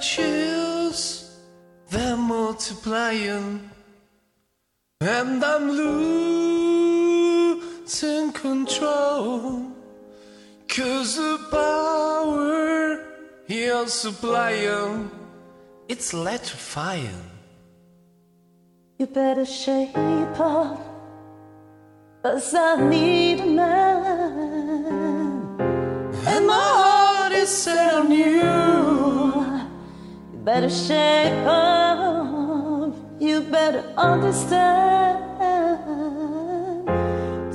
Chills, they're multiplying, and I'm losing control. Cause the power you're supplying, it's electrifying. You better shape up, cause I need a man. And my heart is set on you. Better shape up, you better understand.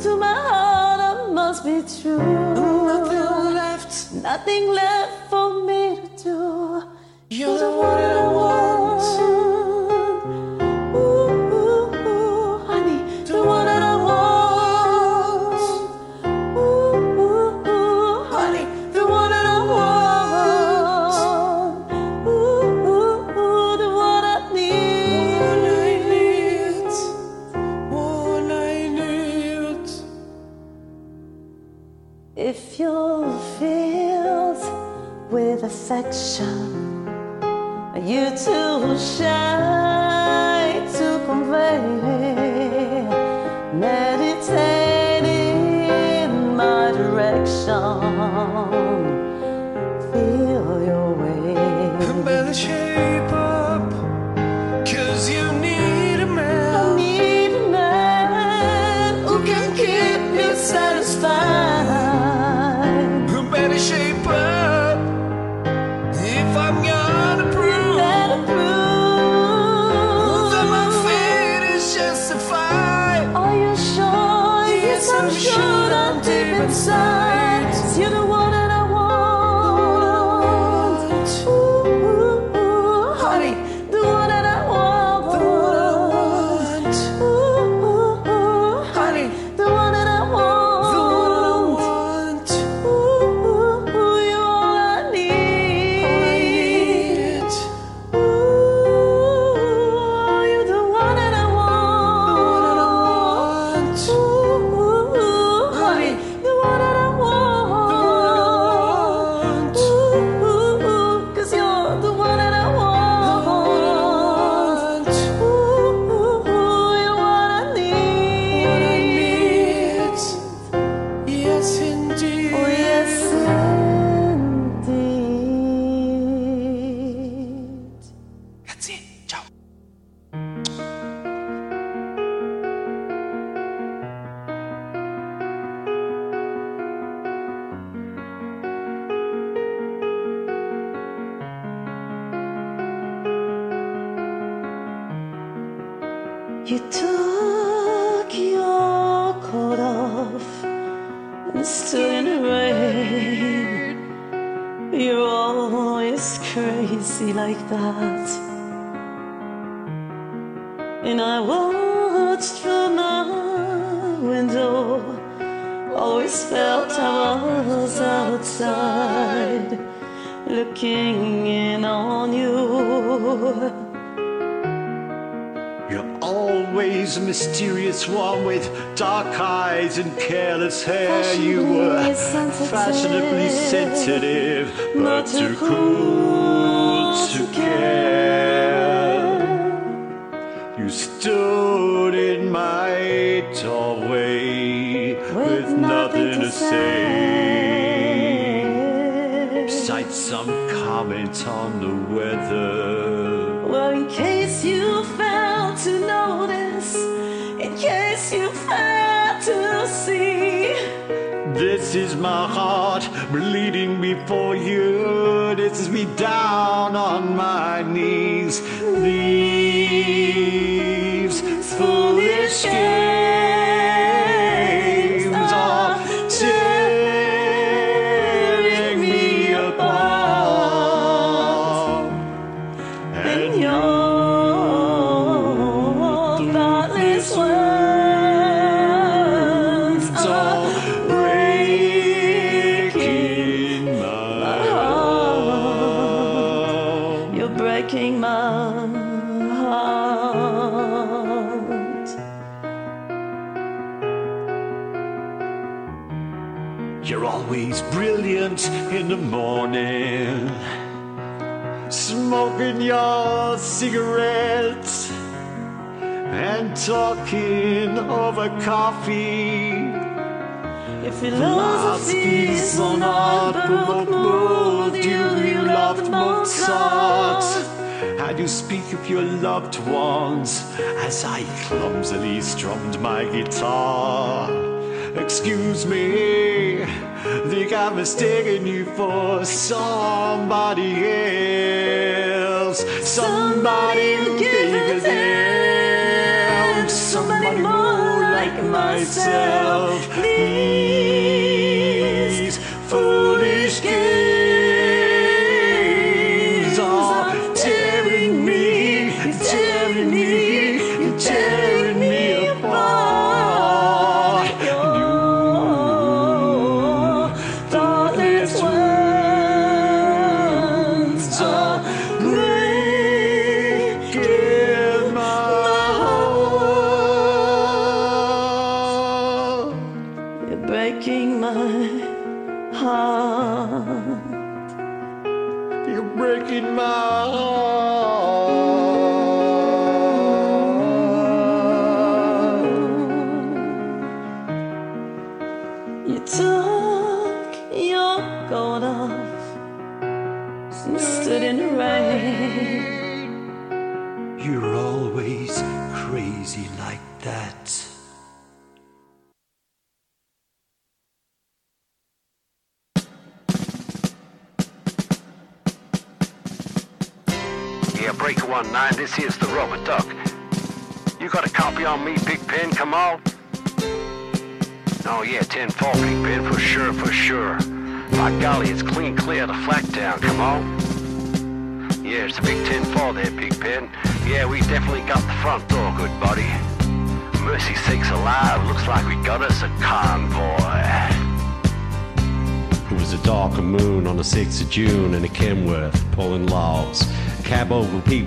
To my heart, I must be true. Nothing left, nothing left for me to do. You're the one I breaking strummed my guitar. Excuse me, think I've mistaken you for somebody else. Somebody, somebody who gave a damn. Somebody more like myself. Please, foolish kids.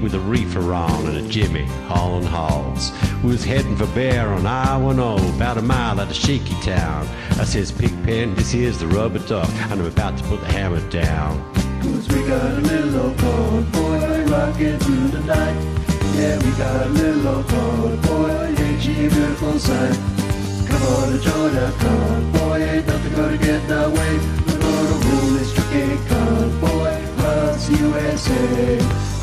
With a reefer on and a Jimmy hauling hogs. We was heading for Bear on I-10, about a mile out of Shaky Town. I says, Pigpen, this here's the rubber duck, and I'm about to put the hammer down. Cause we got a little old convoy rocking through the night. Yeah, we got a little old boy. ain't she a beautiful sight? Come on and join our convoy, ain't nothing gonna get in our way. We're gonna rule this tricky convoy across USA.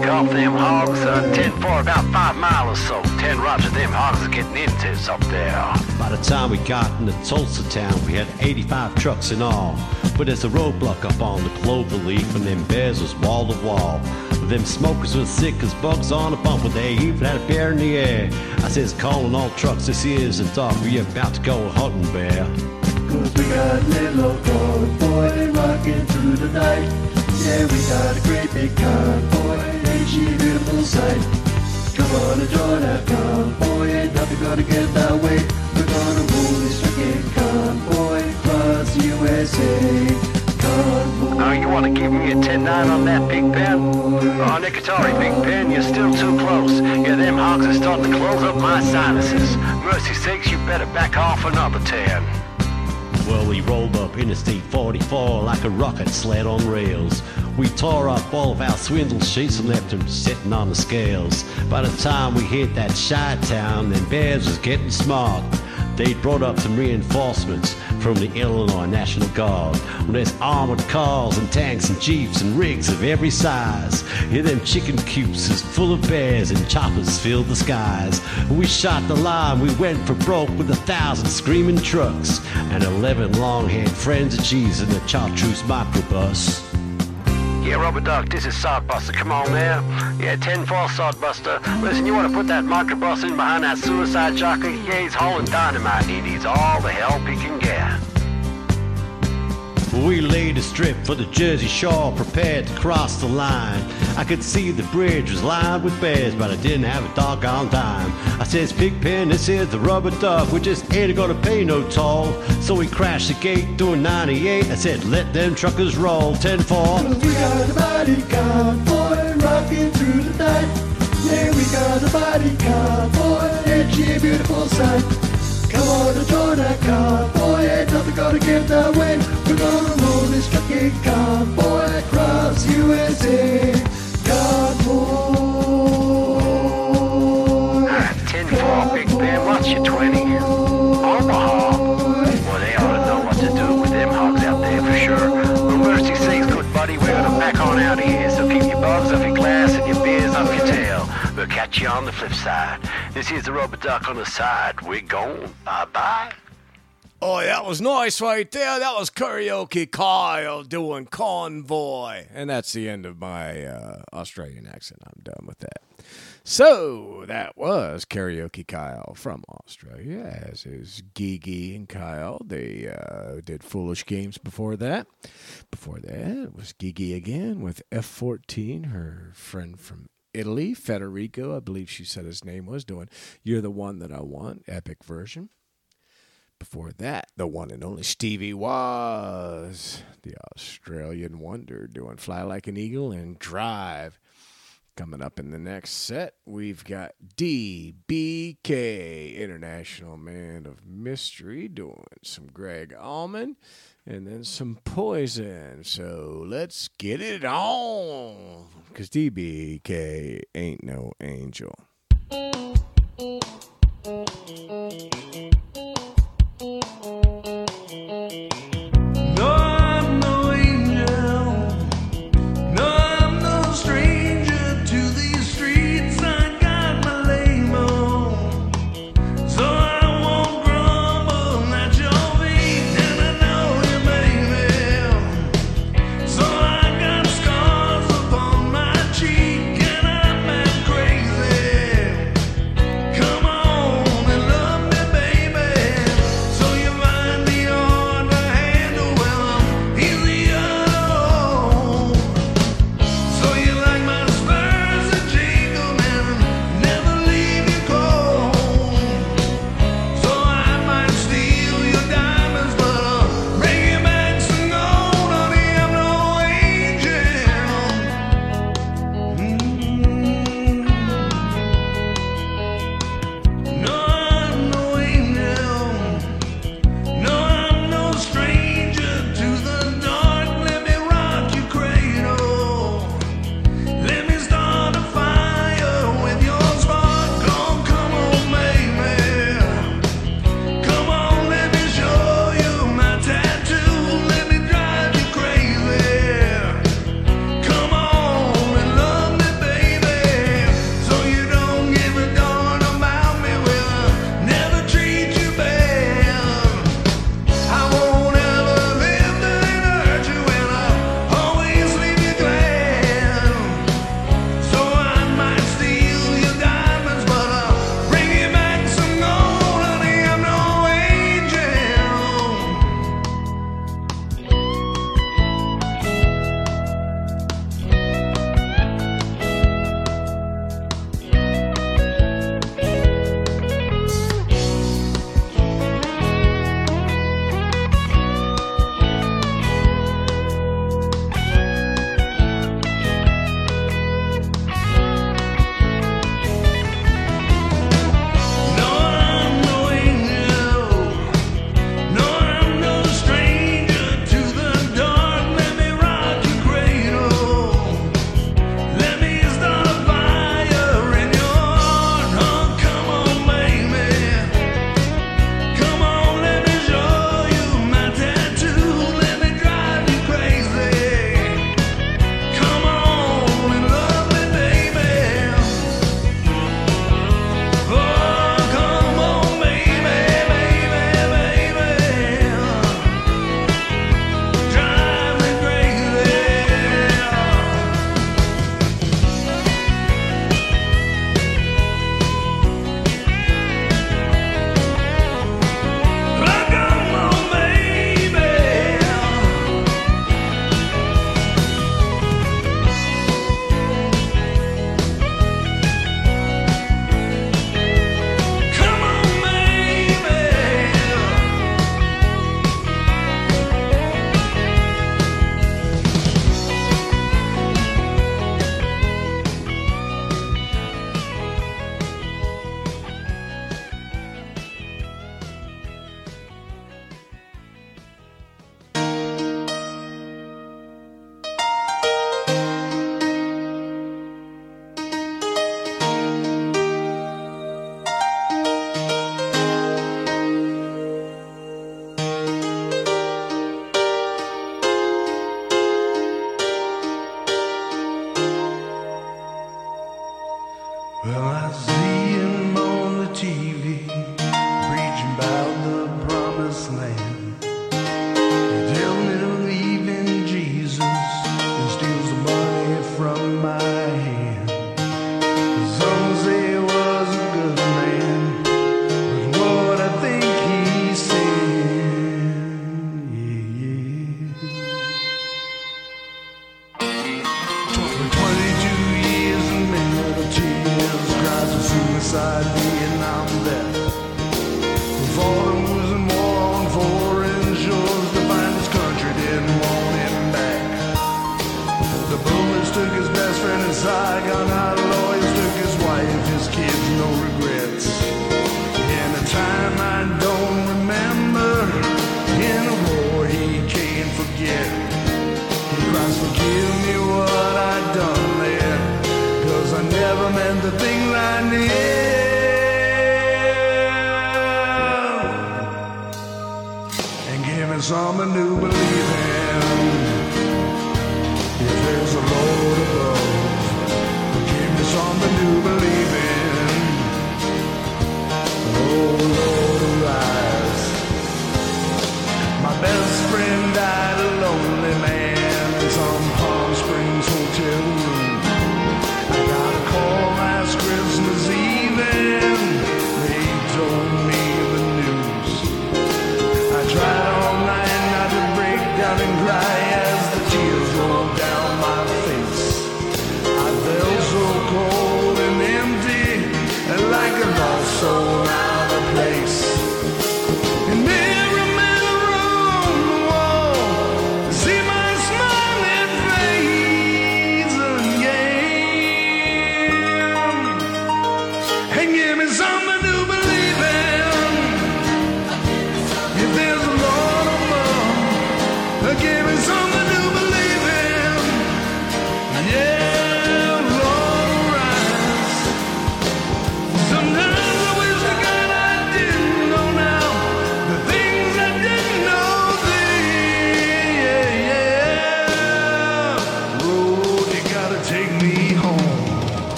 Back off them hogs? Uh, 10 for about five miles or so. 10 rods of them hogs are getting into us up there. By the time we got into Tulsa town, we had 85 trucks in all. But there's a roadblock up on the clover leaf, and them bears was wall to wall. Them smokers was sick as bugs on a bumper. They even had a bear in the air. I says, calling all trucks, this is a dog. We about to go hunting bear. Cause we got a little old convoy rocking through the night. Yeah, we got a great big convoy, a beautiful sight? Come on and join our convoy, ain't nothing gonna get our way. We're gonna rule this freaking convoy across USA. Convoy. Oh, you wanna give me a 10-9 on that, Big Ben? Oh, Nicotari, Big Ben, you're still too close. Yeah, them hogs are starting to close up my sinuses. Mercy sakes, you better back off another 10. Well, we rolled up Interstate 44 like a rocket sled on rails. We tore up all of our swindle sheets and left them sitting on the scales. By the time we hit that Chi-town, them bears was getting smart. They'd brought up some reinforcements from the Illinois National Guard. Well, there's armored cars and tanks and jeeps and rigs of every size. Yeah, them chicken coops is full of bears and choppers filled the skies. We shot the line, we went for broke with a thousand screaming trucks and eleven long-haired friends of cheese in the chartreuse microbus. Yeah, Rubber Duck, this is Sodbuster. Come on there. Yeah, 10-4 Sodbuster. Listen, you want to put that microbus in behind that suicide jockey? Yeah, he's hauling dynamite. He needs all the help he can get. We laid a strip for the Jersey Shore, prepared to cross the line. I could see the bridge was lined with bears, but I didn't have a doggone dime. I says, Pigpen, this is the rubber duck, we just ain't gonna pay no toll. So we crashed the gate doing 98. I said, let them truckers roll, 10-4. We got a mighty convoy rocking through the night. Yeah, we got a mighty convoy, she a beautiful sight? Come on and join our convoy, ain't nothing gonna get our way. We're gonna roll this trucking convoy across USA. Convoy. 10-4, Big Ben, what's your 20? Omaha. Well, they ought to know what to do with them hogs out there for sure. Well, mercy sakes, good buddy, we're gonna back on out of here, catch you on the flip side. This is the rubber duck on the side. We're gone. Bye-bye. Oh, that was nice right there. That was Karaoke Kyle doing Convoy. And that's the end of my uh, Australian accent. I'm done with that. So that was Karaoke Kyle from Australia, as is Gigi and Kyle. They uh, did Foolish Games before that. Before that, it was Gigi again with F14, her friend from Italy, Federico, I believe she said his name was, doing You're the One That I Want, epic version. Before that, the one and only Stevie was the Australian wonder doing Fly Like an Eagle and Drive. Coming up in the next set, we've got DBK, International Man of Mystery, doing some Gregg Allman and then some Poison. So let's get it on. Because DBK ain't no angel.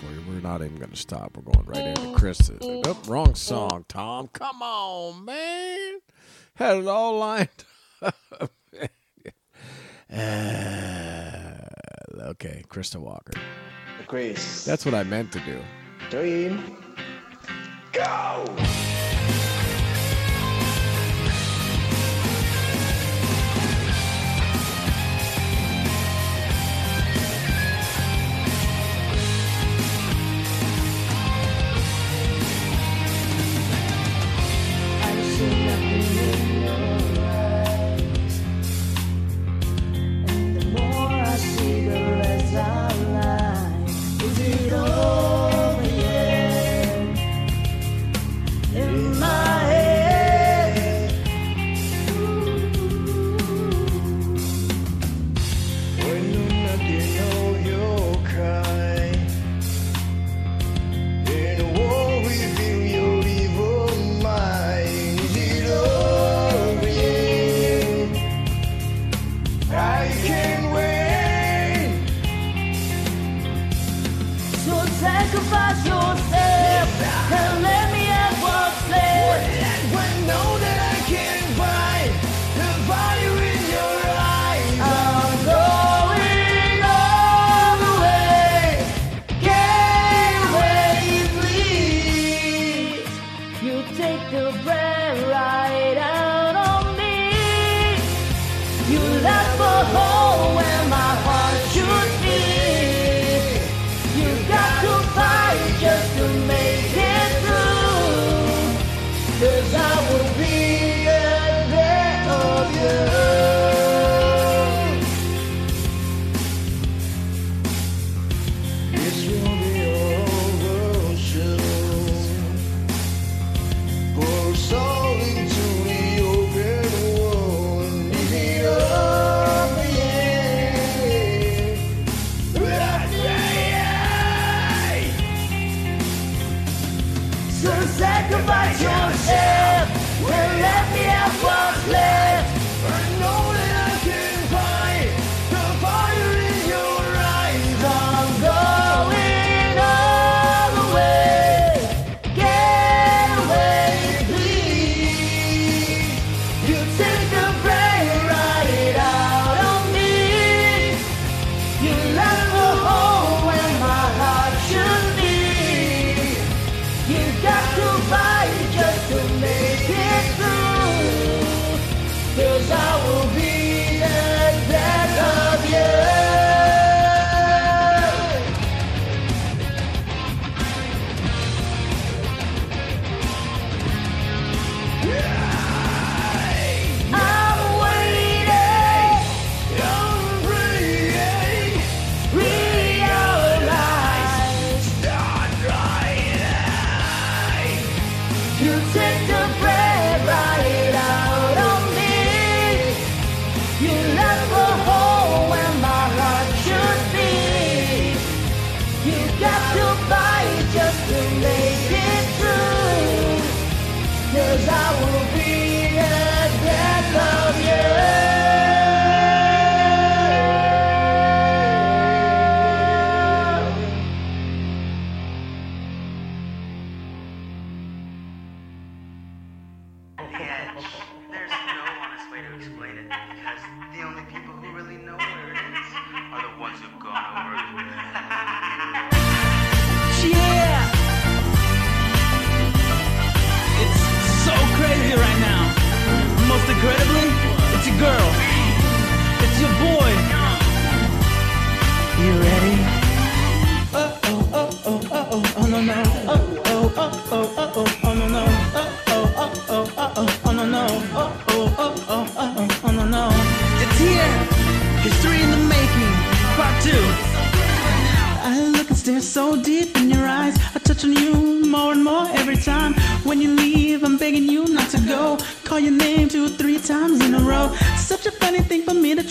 for you. We're not even going to stop. We're going right into Chris's. Nope, wrong song, Tom. Come on, man. Had it all lined (laughs) up. uh, okay, Krista Walker. Chris. That's what I meant to do. Dream. Go!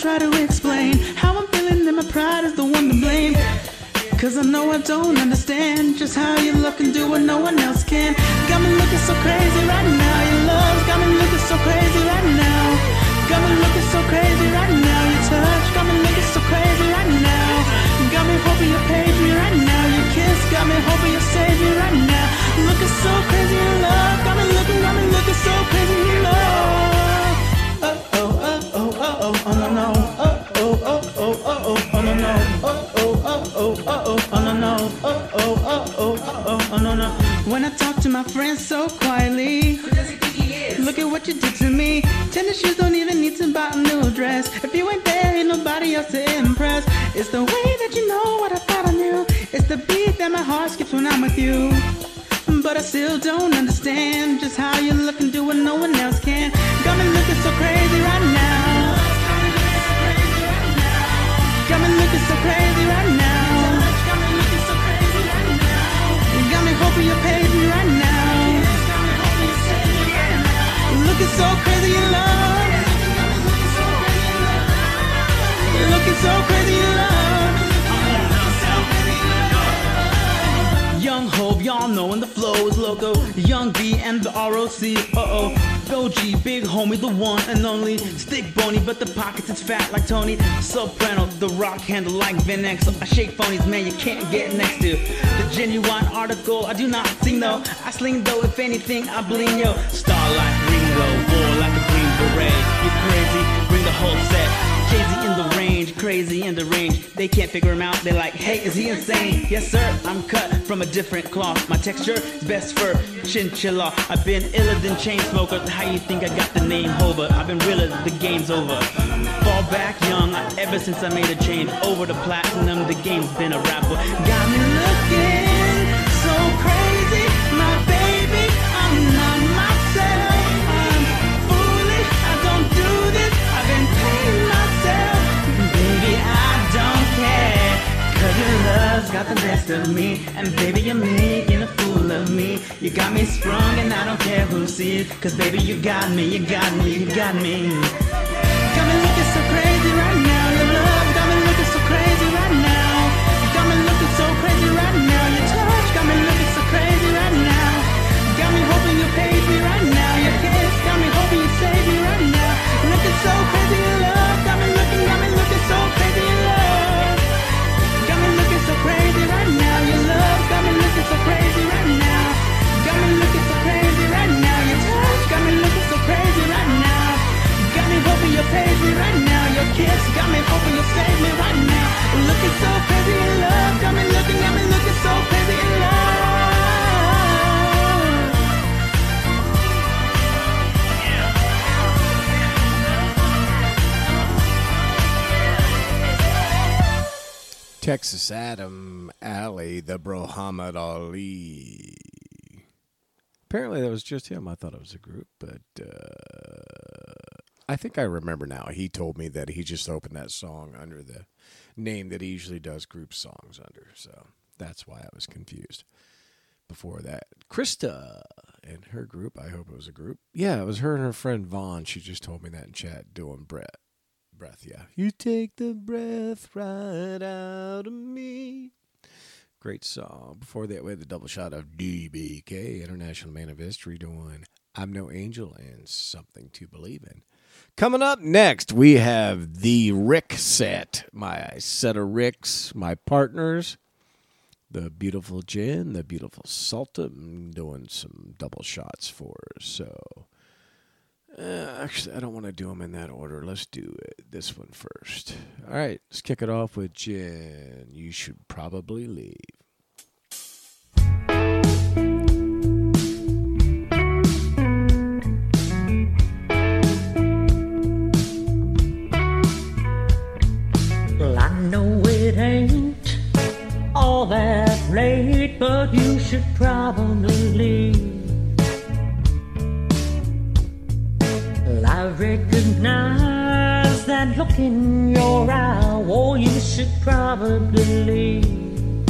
Try to explain. How I'm feeling and my pride is the one to blame. Cause I know I don't understand just how you look and do what no one else can. Got me looking so crazy right now. Your love's got me looking so crazy right now. Got me looking so crazy right now. Your touch got me looking so crazy right now. Got me hoping you page me right now. Your kiss got me hoping you save me right now. Looking so crazy in love. Got me looking, got me looking so crazy oh, oh, oh, oh no no. When I talk to my friends so quietly. Look at what you did to me. Tennis shoes don't even need to buy a new dress. If you ain't there, ain't nobody else to impress. It's the way that you know what I thought I knew. It's the beat that my heart skips when I'm with you. But I still don't understand just how you look and do what no one else can. Got me looking so crazy right now. Got me looking so crazy right now. Knowin' the flow is loco. Young B and the ROC, uh oh. Go G, big homie, the one and only. Stick bony, but the pockets it's fat like Tony. Soprano, the rock handle like Van. I shake phonies, man, you can't get next to. The genuine article, I do not sing though. I sling though, if anything, I bling yo. Starlight whole set. Crazy in the range, crazy in the range. They can't figure him out. They're like, hey, is he insane? Yes, sir. I'm cut from a different cloth. My texture is best for chinchilla. I've been iller than chain smoker. How you think I got the name Hova? I've been realer. The game's over. Fall back young. Ever since I made a change over the platinum, the game's been a rapper. Got me looking your love's got the best of me. And baby, you're making a fool of me. You got me sprung and I don't care who sees. Cause baby, you got me, you got me, you got me. Got me looking so crazy right now. Your love got me looking so crazy the Muhammad Ali. Apparently, that was just him. I thought it was a group, but uh, I think I remember now. He told me that he just opened that song under the name that he usually does group songs under. So that's why I was confused. Before that, Krista and her group. I hope it was a group. Yeah, it was her and her friend Vaughn. She just told me that in chat doing Brett. Breath, yeah. You take the breath right out of me. Great song. Before that, we had the double shot of DBK, International Man of History, doing I'm No Angel and Something to Believe in. Coming up next, we have the Rick set. My set of Ricks, my partners, the beautiful Jen, the beautiful Sultan, doing some double shots for us. So, uh, actually, I don't want to do them in that order. Let's do it, this one first. All right, let's kick it off with Jen. You should probably leave. Well, I know it ain't all that late, but you should probably leave. I recognize that look in your eye, oh, you should probably leave.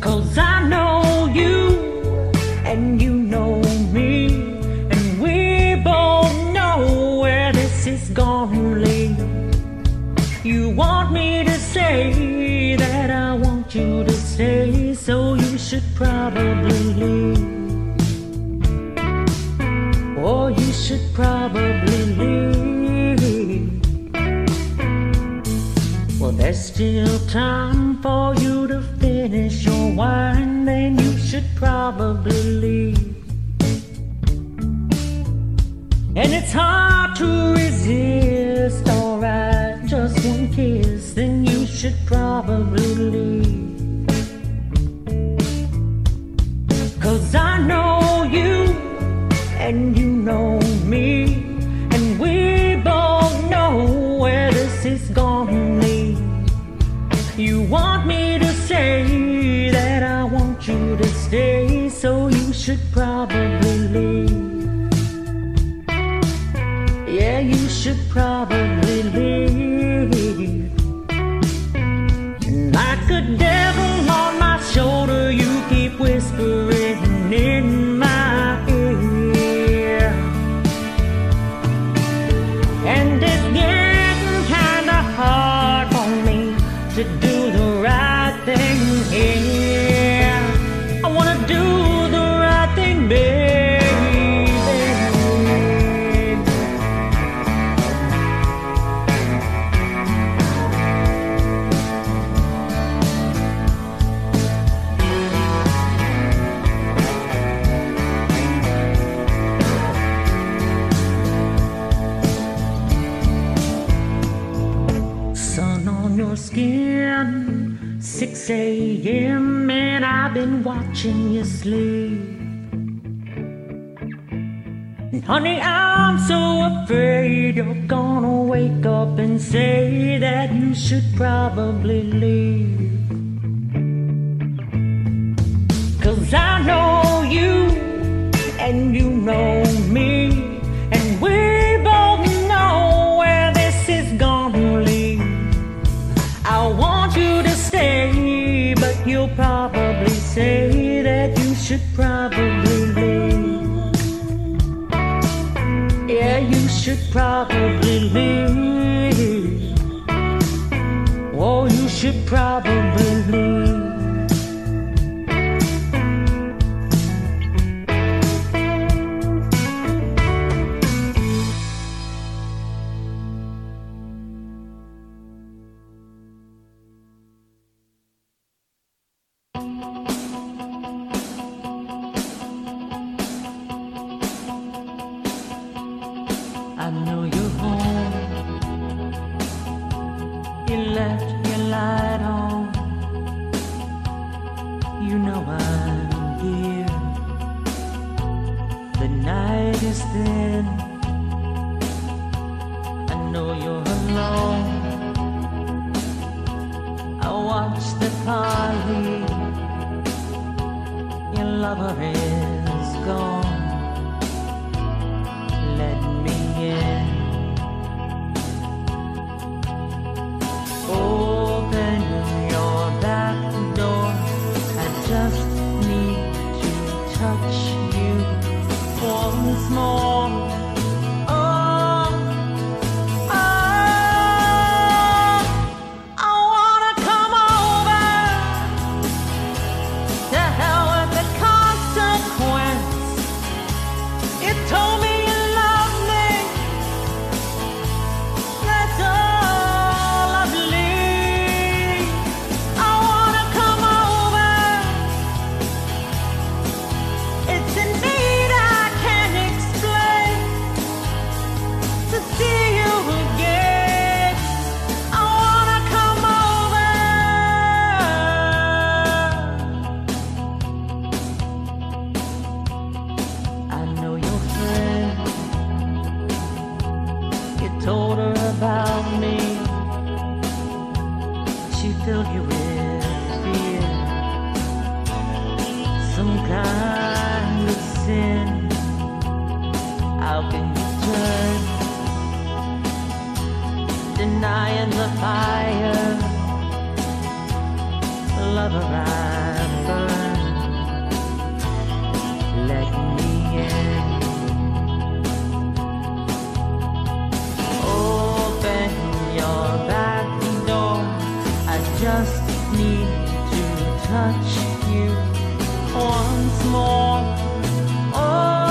Cause I know you, and you know me, and we both know where this is gonna lead. You want me to say that I want you to stay, so you should probably leave. Should probably leave. Well, there's still time for you to finish your wine, then you should probably leave. And it's hard to resist, alright, just one kiss, then you should probably leave. Cause I know you, and you know me, and we both know where this is gonna lead. You want me to say that I want you to stay, so you should probably leave. Yeah, you should probably leave. And like a devil skin. 6 a.m. and I've been watching you sleep. And honey, I'm so afraid you're gonna wake up and say that you should probably leave. Cause I know you, and you know me, say that you should probably leave. Yeah, you should probably leave. Oh, you should probably leave. Just need to touch you once more. Oh,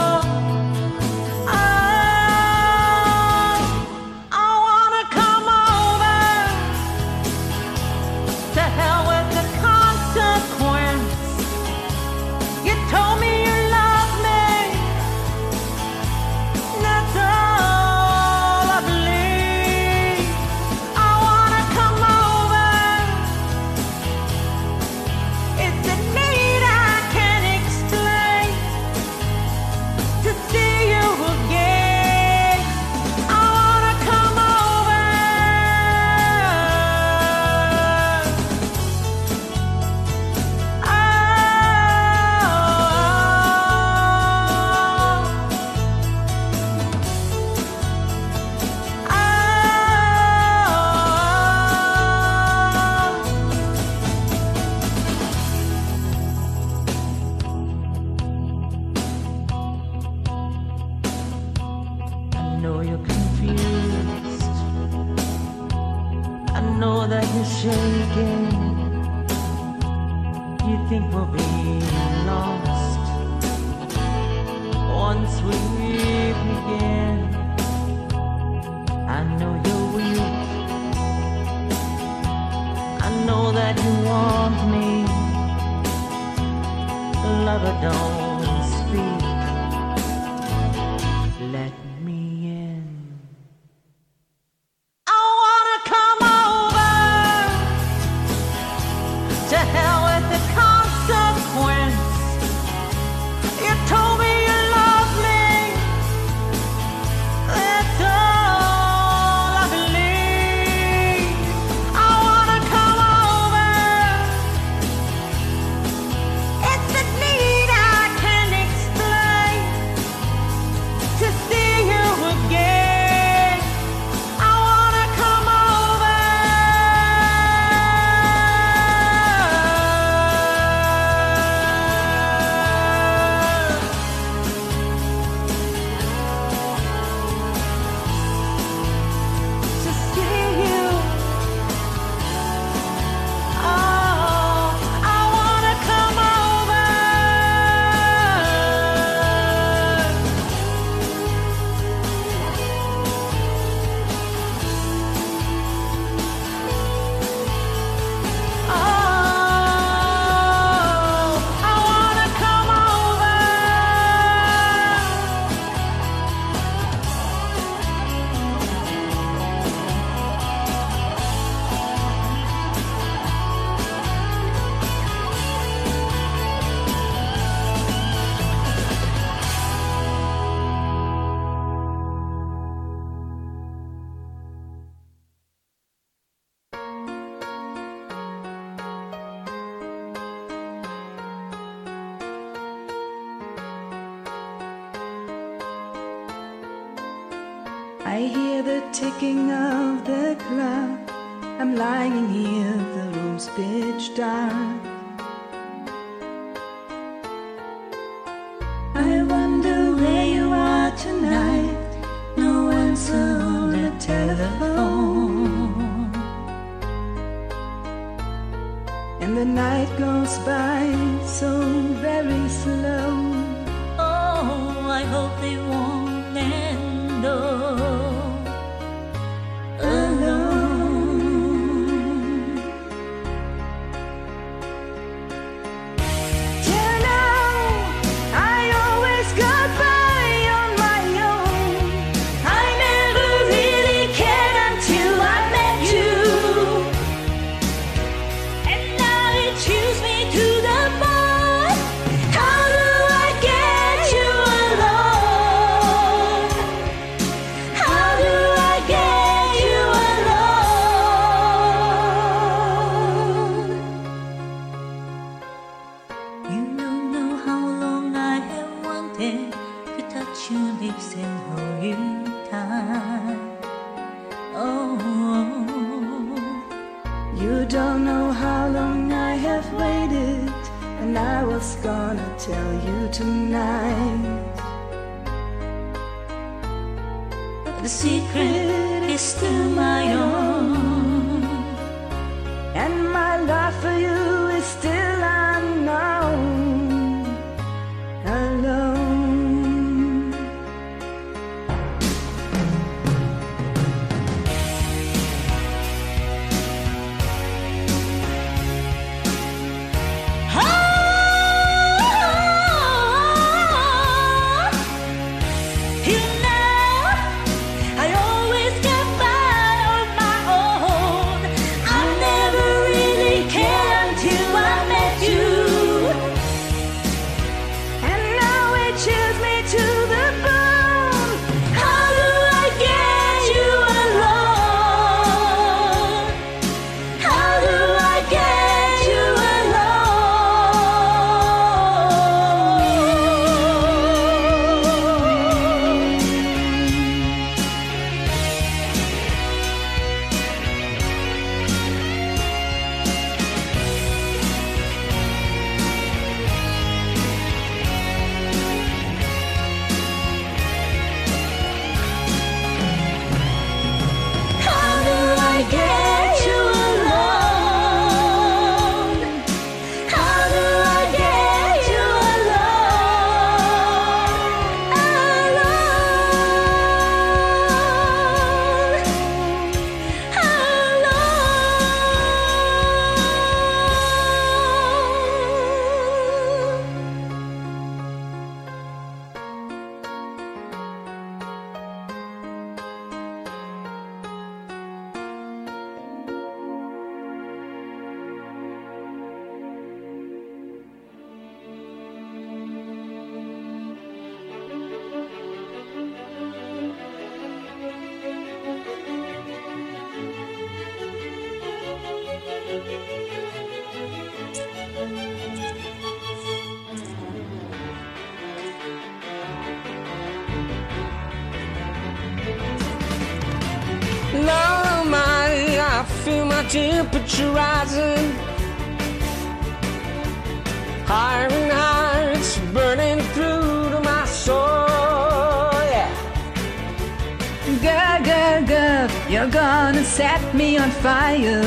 You're gonna set me on fire.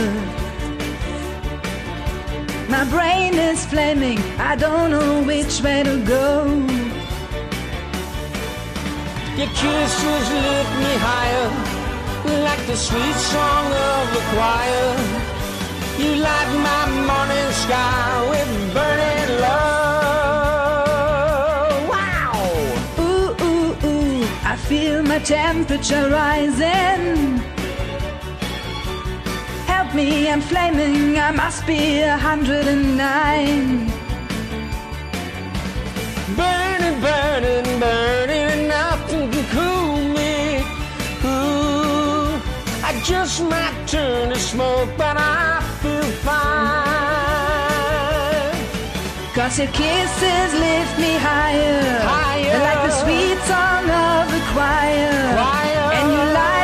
My brain is flaming, I don't know which way to go. Your kisses lift me higher, like the sweet song of the choir. You light my morning sky with burning love. Wow! Ooh, ooh, ooh, I feel my temperature rising me, I'm flaming, I must be a 109. Burning, burning, burning, nothing can cool me. Ooh, I just might turn to smoke, but I feel fine. Cause your kisses lift me higher, higher. like the sweet song of the choir. choir. And you light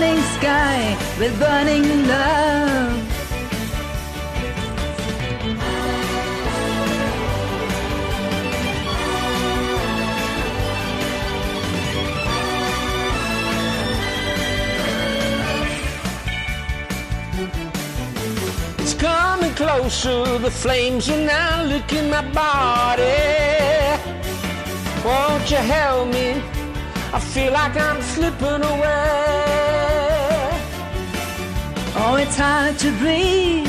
sky with burning love. It's coming closer, the flames are now licking my body. Won't you help me? I feel like I'm slipping away. Oh, it's hard to breathe.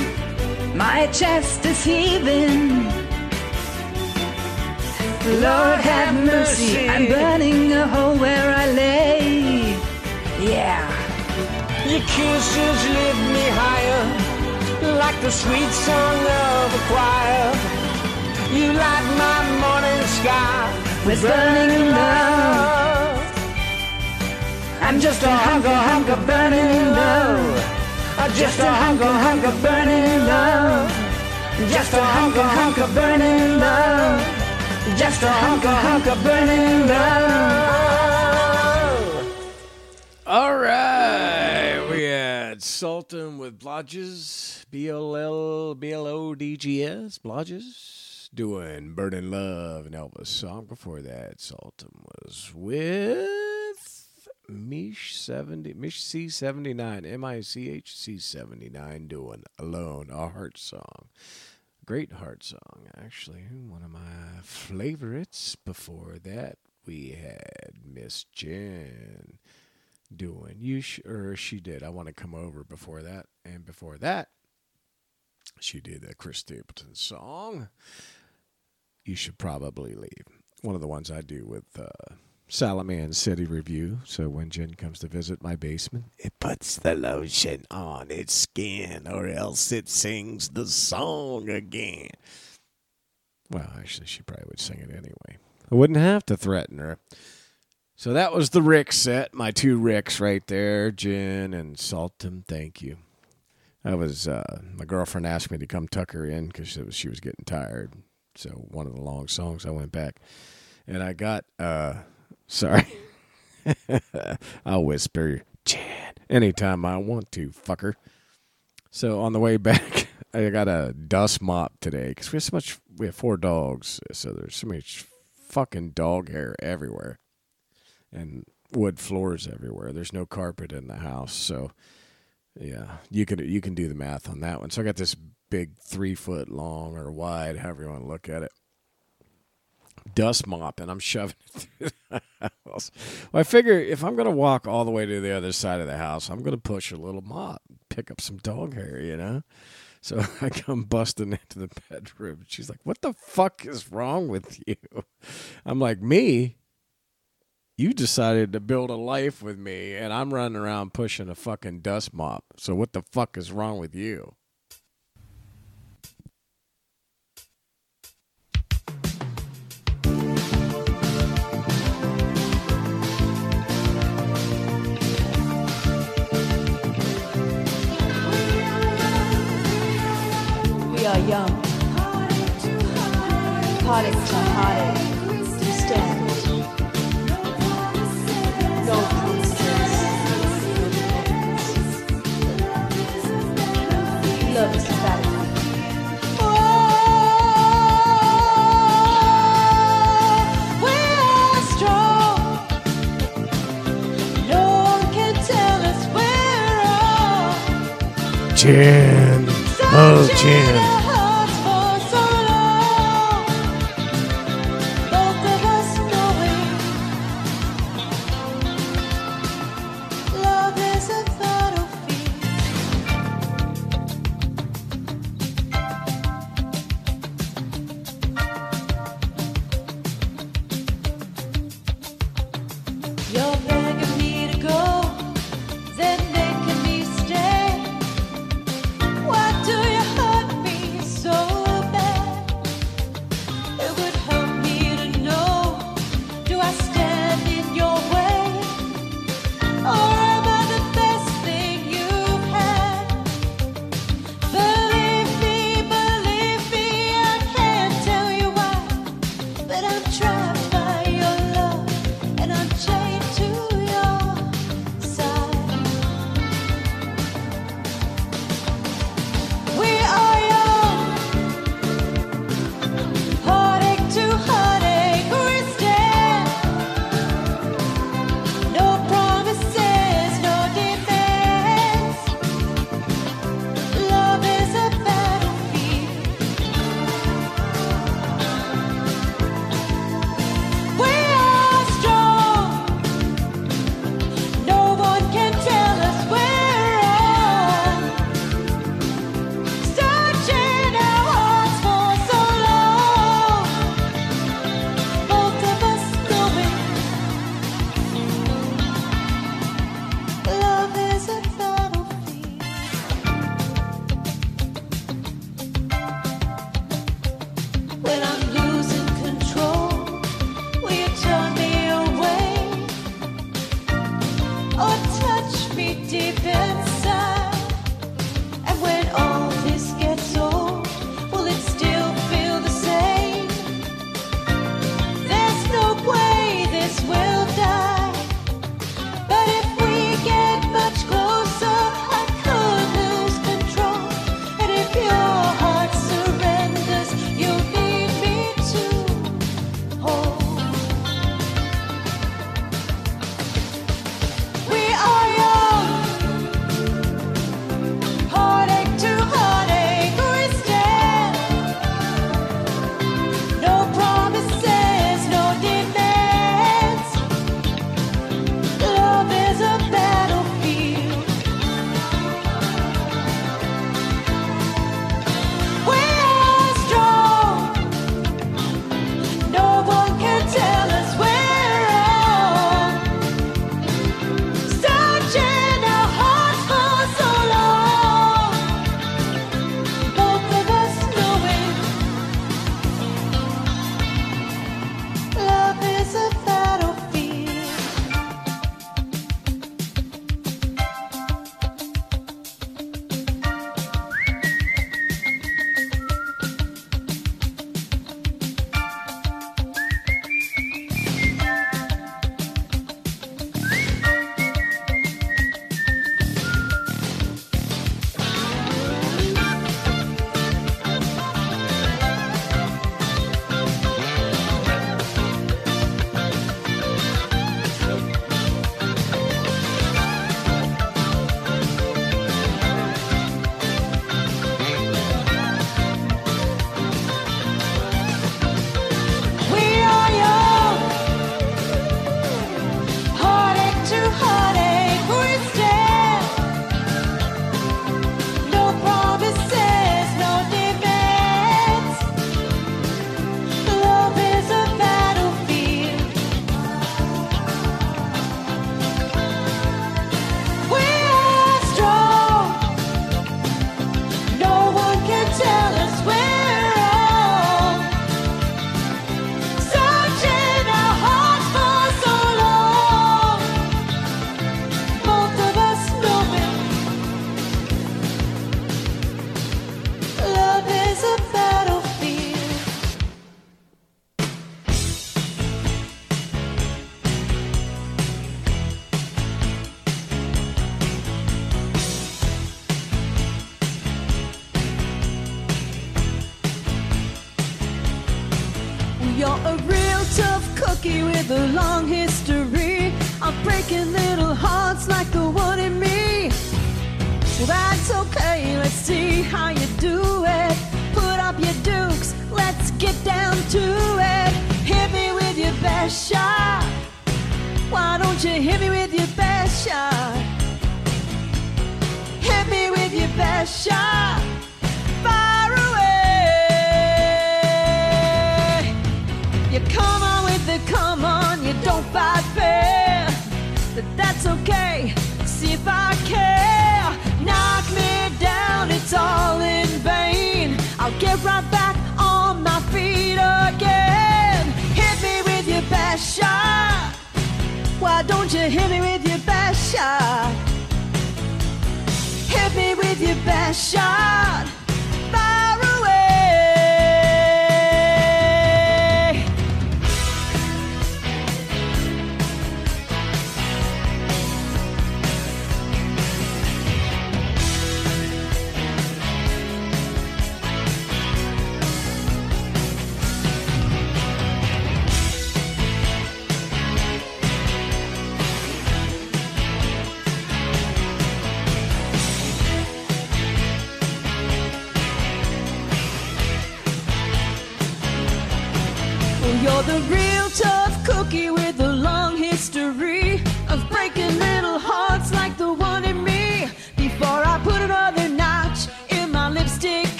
My chest is heaving. Lord have mercy, I'm burning a hole where I lay. Yeah. Your kisses lift me higher, like the sweet song of a choir. You light my morning sky With burning love. I'm just a hunk of hunk of burning love. Just a hunk of hunk of burning love. Just a hunk of hunk of burning love. Just a hunk of hunk of burning love. All right, we had Sultan with Blodges, B L L B L O D G S, Blodges, doing "Burning Love" and Elvis song. Before that, Sultan was with Mish seventy, Mish C seventy nine, M I C H C seventy nine, doing "Alone," a heart song. Great heart song, actually. One of my favorites. Before that, we had Miss Jen doing you sh- or she did. I want to come over before that, and before that, she did a Chris Stapleton song. You should probably leave. One of the ones I do with uh, Salaman City Review. So when Jen comes to visit my basement, it puts the lotion on its skin, or else it sings the song again. Well, actually, she probably would sing it anyway. I wouldn't have to threaten her. So that was the Rick set, my two Ricks right there, Jen and Sultan. Thank you. I was uh, my girlfriend asked me to come tuck her in because she was getting tired. So one of the long songs, I went back and I got. uh Sorry, (laughs) I'll whisper, Jen, anytime I want to, fucker. So on the way back, (laughs) I got a dust mop today because we have so much. We have four dogs, so there's so much fucking dog hair everywhere, and wood floors everywhere. There's no carpet in the house, so yeah, you can you can do the math on that one. So I got this big three foot long or wide, however you want to look at it, dust mop, and I'm shoving it. (laughs) Well, I figure if I'm going to walk all the way to the other side of the house, I'm going to push a little mop, pick up some dog hair, you know. So (laughs) I come busting into the bedroom. She's like, "What the fuck is wrong with you?" I'm like, "Me." You decided to build a life with me, and I'm running around pushing a fucking dust mop. So what the fuck is wrong with you? Young. Heartache to heartache. Stand. No promises. Love is a battlefield. We are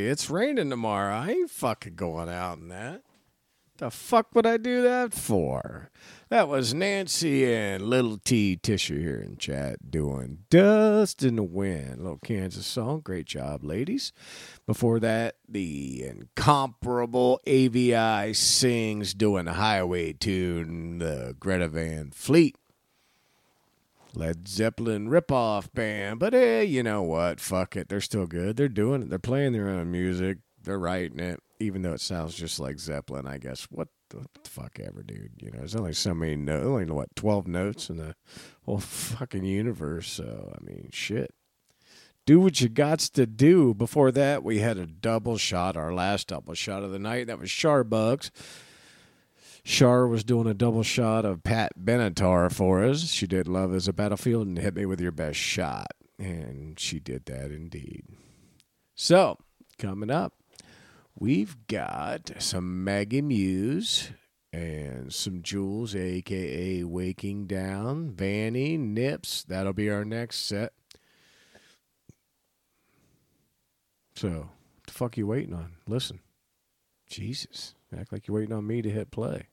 It's raining tomorrow. I ain't fucking going out in that. The fuck would I do that for? That was Nancy and Little T Tisher here in chat doing Dust in the Wind. little Kansas song. Great job, ladies. Before that, the incomparable AVI sings doing a highway tune, the Greta Van Fleet. Led Zeppelin ripoff band, but hey, you know what? Fuck it. They're still good. They're doing it. They're playing their own music. They're writing it, even though it sounds just like Zeppelin, I guess. What the fuck ever, dude? You know, there's only so many notes, only what, 12 notes in the whole fucking universe. So, I mean, shit. Do what you got to do. Before that, we had a double shot, our last double shot of the night. That was Charbugs. Char was doing a double shot of Pat Benatar for us. She did Love is a Battlefield and hit me with your best shot. And she did that indeed. So, coming up, we've got some Maggie Muse and some Jules, aka Waking Down, Vanny, Nips. That'll be our next set. So, what the fuck you waiting on? Listen. Jesus. Act like you're waiting on me to hit play.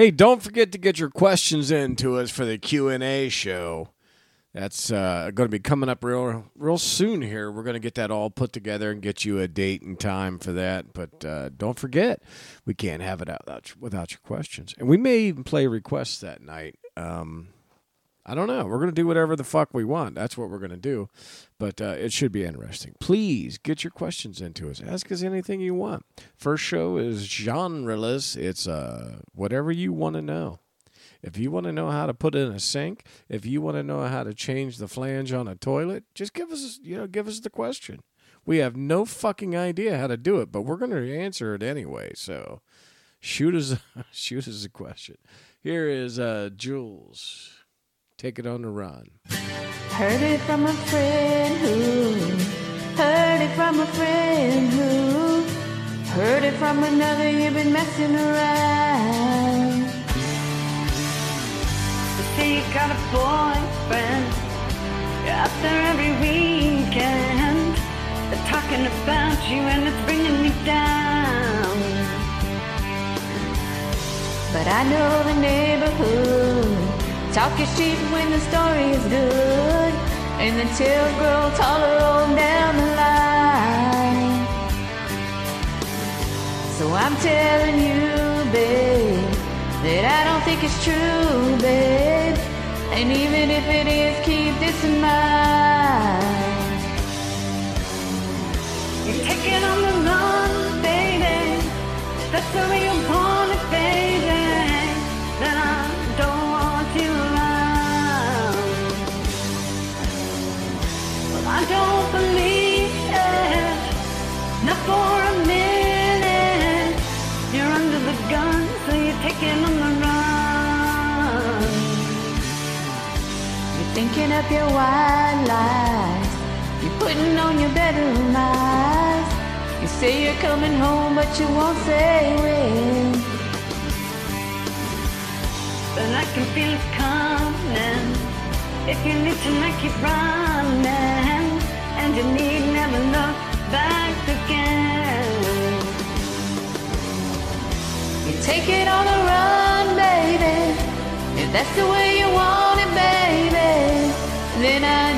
Hey, don't forget to get your questions in to us for the Q and A show. That's uh, going to be coming up real, real soon. Here, we're going to get that all put together and get you a date and time for that. But uh, don't forget, we can't have it out without, without your questions, and we may even play requests that night. Um, I don't know. We're going to do whatever the fuck we want. That's what we're going to do. But uh, it should be interesting. Please get your questions into us. Ask us anything you want. First show is genreless. It's uh, whatever you want to know. If you want to know how to put in a sink, if you want to know how to change the flange on a toilet, just give us, you know, give us the question. We have no fucking idea how to do it, but we're going to answer it anyway. So shoot us, (laughs) shoot us a question. Here is uh, Jules. Take it on the run. Heard it from a friend who heard it from a friend who heard it from another. You've been messing around. You say you got a boyfriend. Out there every weekend. They're talking about you and it's bringing me down. But I know the neighborhood. Talk your shit when the story is good. And the tales grow taller on down the line. So I'm telling you, babe, that I don't think it's true, babe. And even if it is, keep this in mind. You're taking on the run, baby. That's the way you want it, baby. Up your wild lies. You're putting on your bedroom eyes. You say you're coming home, but you won't say when. But I can feel it coming. If you need tonight, it running. And you need never look back again. You take it on the run, baby. If that's the way you want it, baby, then I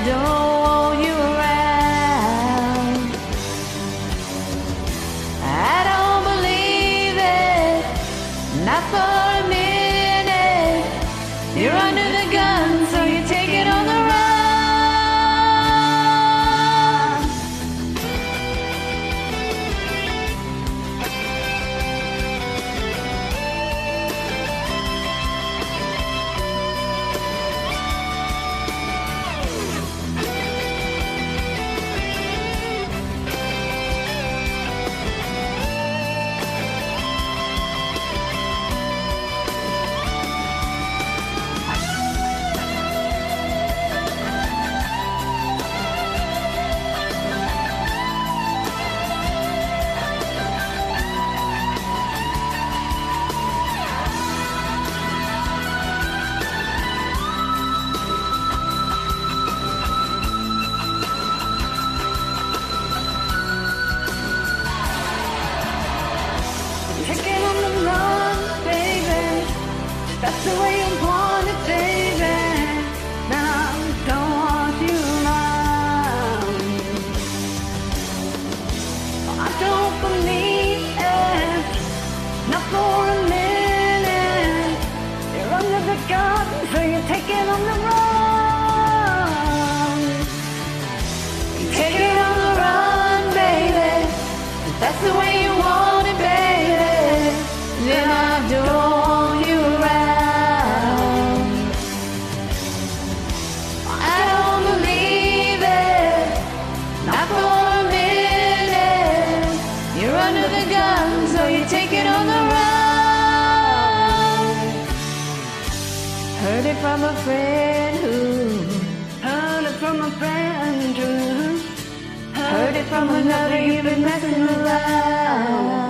from another. You've been messing around.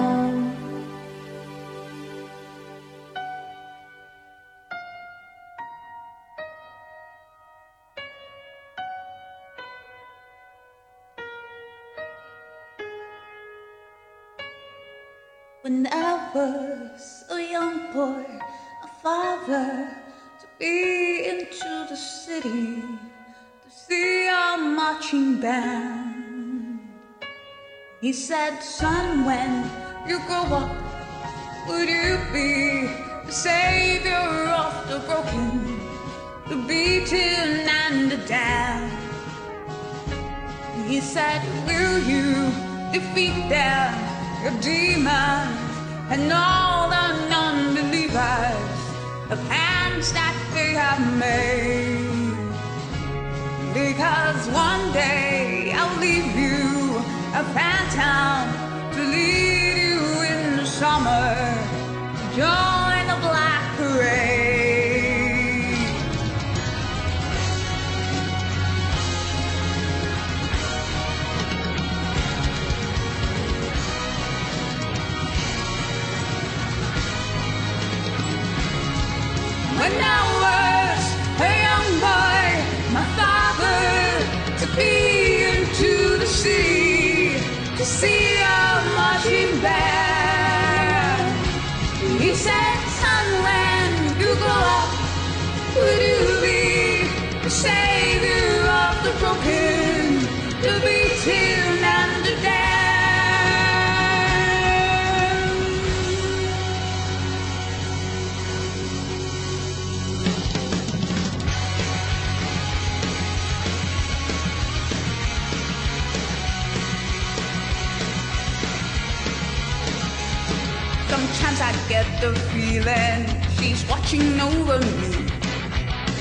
When I was a young boy, my father took me into the city to see a marching band. He said, Son, when you grow up, would you be the savior of the broken, the beaten, and the damned? He said, Will you defeat them, your demons, and all the non believers, the plans that they have made? Because one day I'll leave you a phantom to lead you in the summer to join the black parade. When I was a young boy, my father took me see a marching band. He said, son, when you grow up, would you be the savior Sometimes I get the feeling she's watching over me.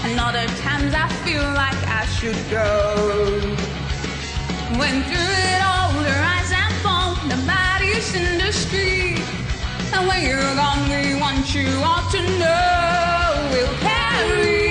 And other times I feel like I should go. When through it all, the rise and the bodies in the street. And when you're gone, we want you all to know we'll carry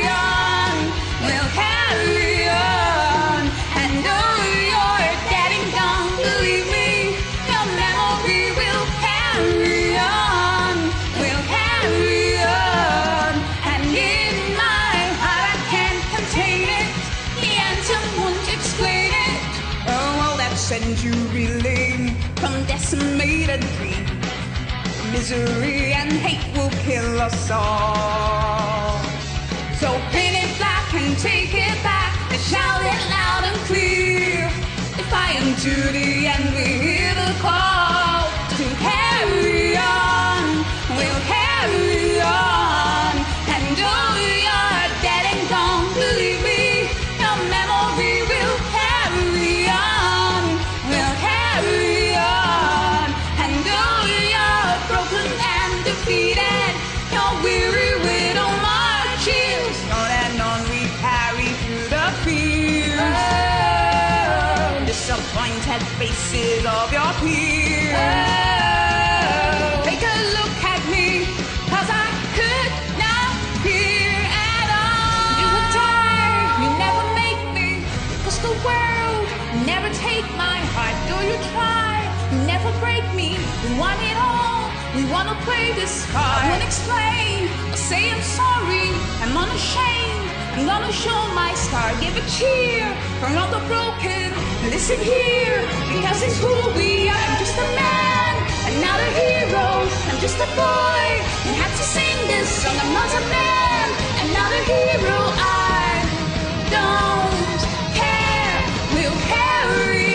Misery and hate will kill us all. So paint it black and take it back and shout it loud and clear. If I am to the end, we faces of your peers. Take a look at me, cause I could not hear at all. You would die, you never make me, cause the world never take my heart. Do you try? You never break me. We want it all. We wanna play this card. I won't explain. I'll say I'm sorry. I'm unashamed. I'm gonna show my scar. Give a cheer for all the broken. Listen here, because it's who we are. I'm just a man, and not a hero. I'm just a boy, and have to sing this song. I'm not a man, and not a hero. I don't care. We'll carry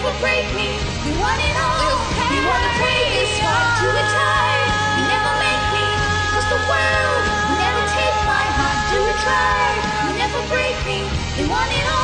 You never break me. You want it all. You wanna play this hard. Do a time. You never make me. Was the world. You never take my heart. Do you try? You never break me. You want it all.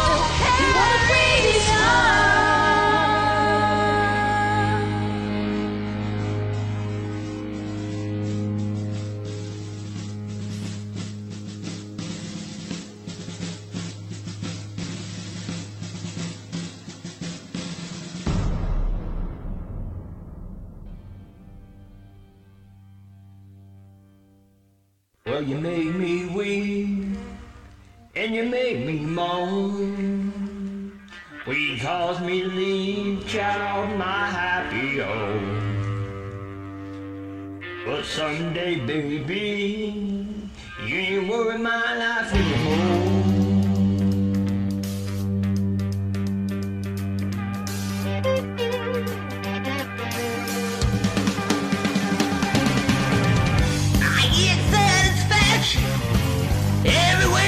Well, you made me weep and you made me moan. We caused me to leave, child, off my happy home. But someday, baby, you ain't worth my life anymore. Everywhere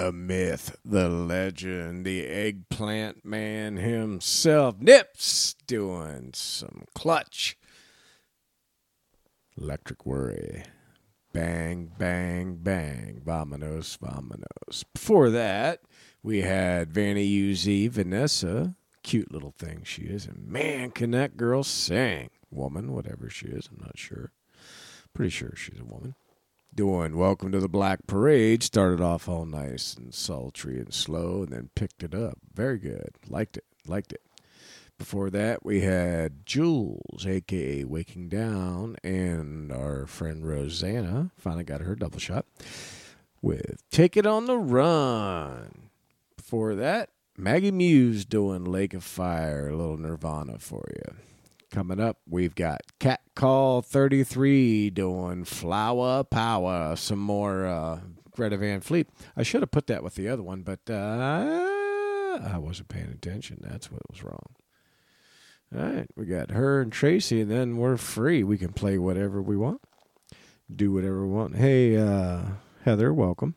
the myth, the legend, the eggplant man himself, Nips, doing some clutch. Electric Worry. Bang, bang, bang. Vominos, vominos. Before that, we had Vanny Uzi, Vanessa. Cute little thing she is. And man, can that girl sing. Woman, whatever she is, I'm not sure. Pretty sure she's a woman doing Welcome to the Black Parade. Started off all nice and sultry and slow and then picked it up. Very good. Liked it. Liked it. Before that, we had Jules, aka Waking Down, and our friend Rosanna finally got her double shot with Take It on the Run. Before that, Maggie Muse doing Lake of Fire, a little Nirvana for you. Coming up, we've got Cat Call 33 doing Flower Power, some more uh, Greta Van Fleet. I should have put that with the other one, but uh, I wasn't paying attention. That's what was wrong. All right, we got her and Tracy, and then we're free. We can play whatever we want, do whatever we want. Hey, uh, Heather, welcome.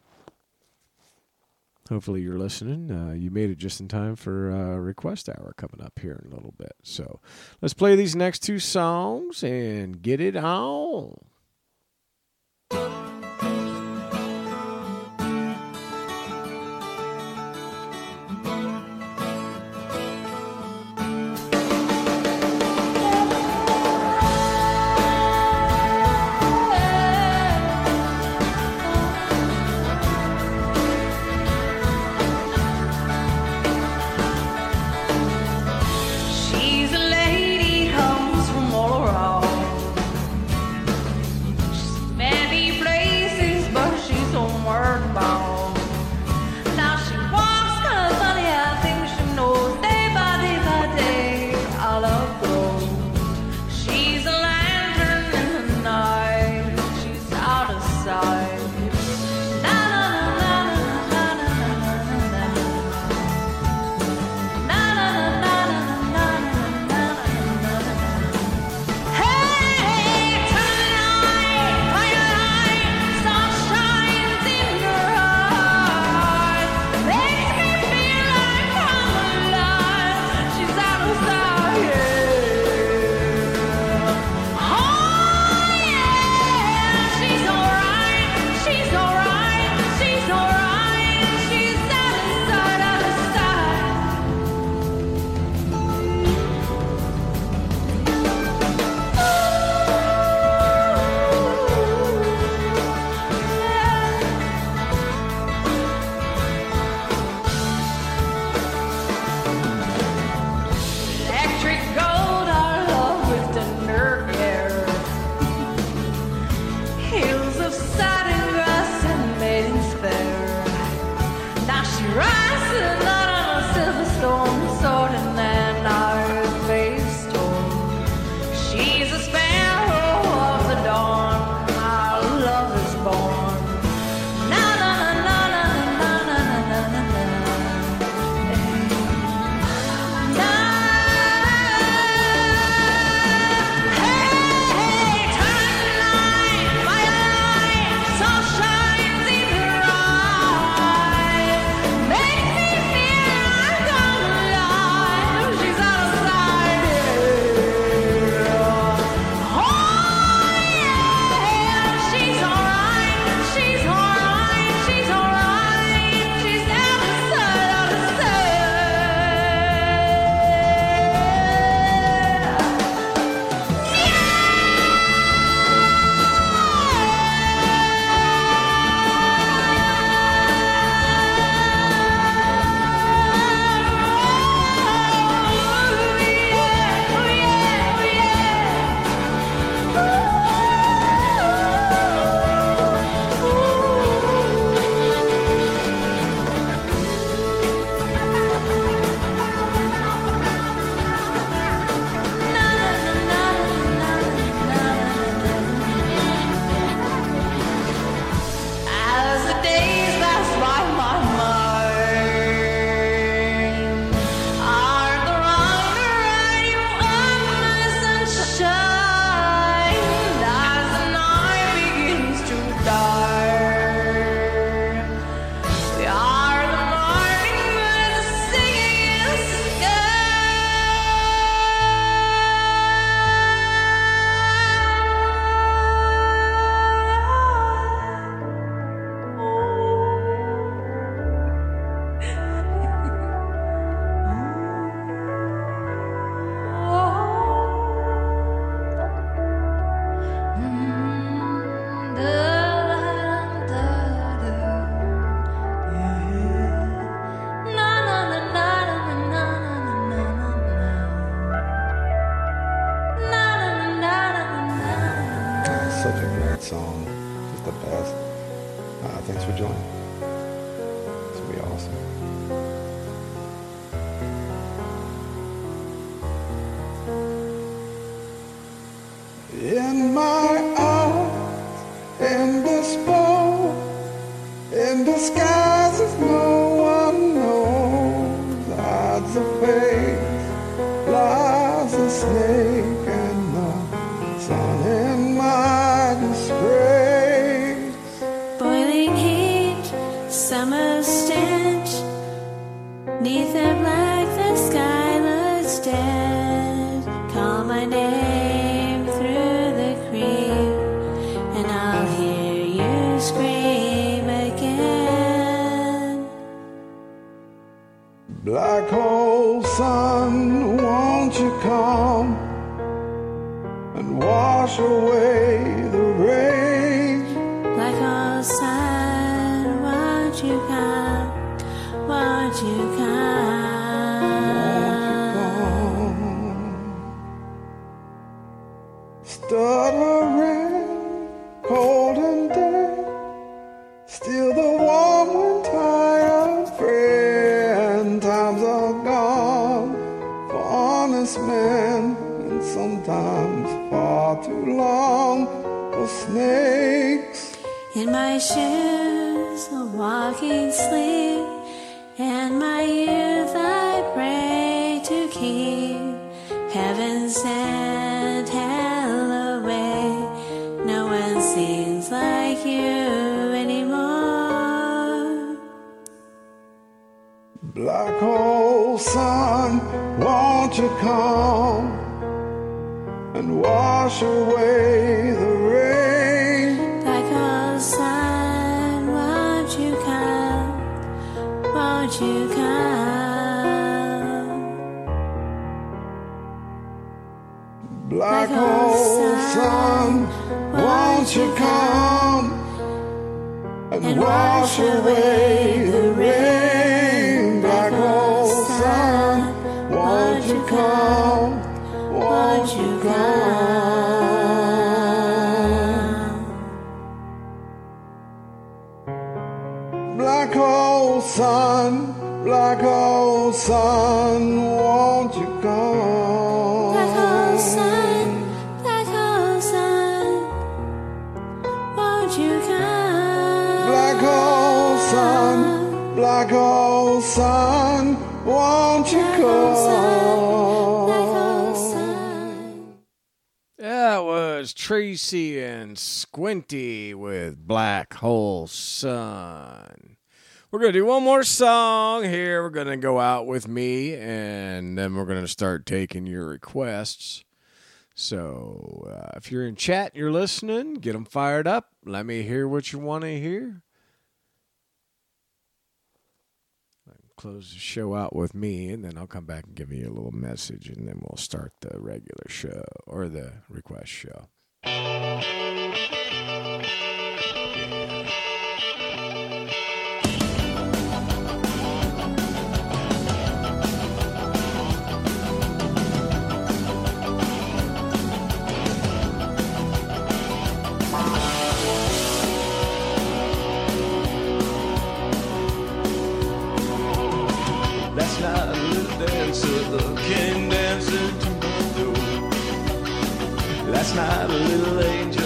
Hopefully you're listening. Uh, you made it just in time for uh, request hour coming up here in a little bit. So let's play these next two songs and get it on. Come and wash away the rain? Black hole sun, won't you come? Won't you come? Black hole sun, won't you come and wash away the rain? Black hole sun, won't you come? Black hole sun, black hole sun, won't you come? Black hole sun, black hole sun, won't you come? That was Tracy and Squinty with Black Hole Sun. We're going to do one more song here. We're going to go out with me, and then we're going to start taking your requests. So uh, if you're in chat you're listening, get them fired up. Let me hear what you want to hear. Close the show out with me, and then I'll come back and give you a little message, and then we'll start the regular show or the request show. Night a little angel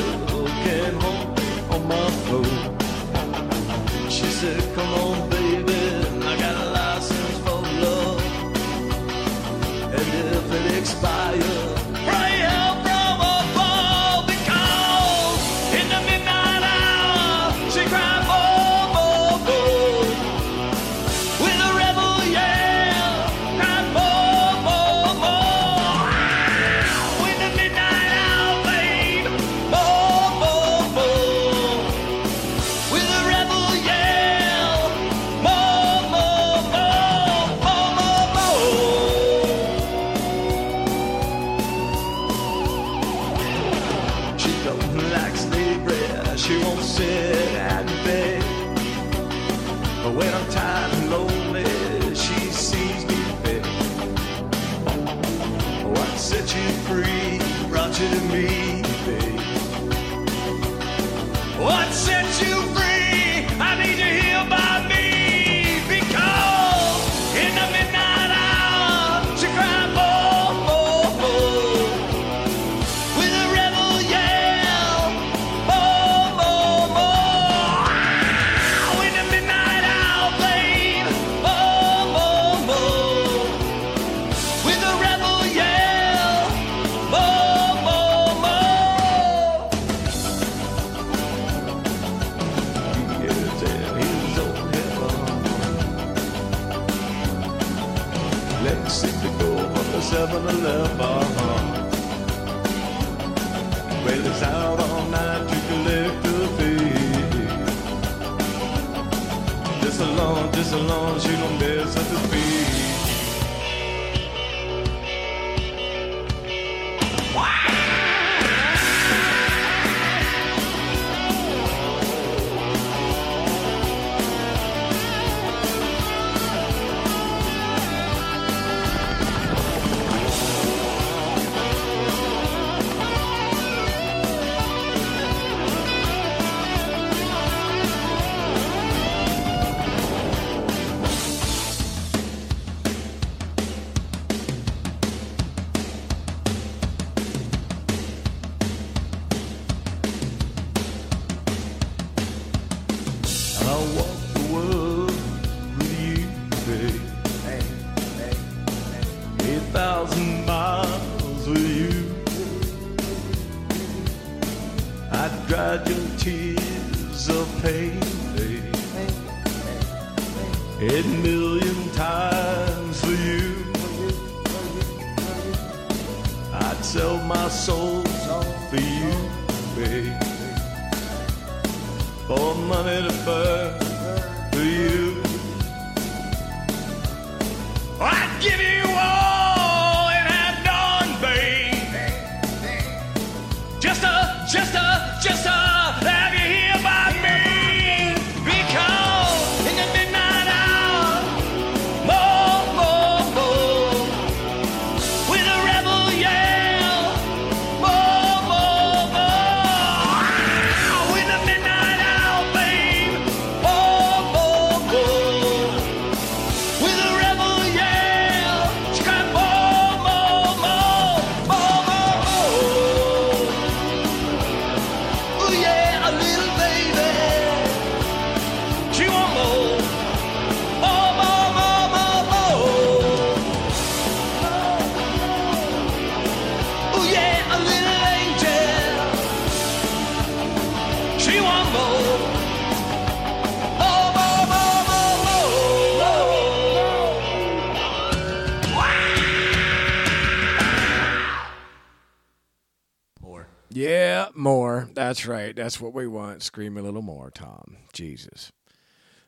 That's right. That's what we want. Scream a little more, Tom. Jesus.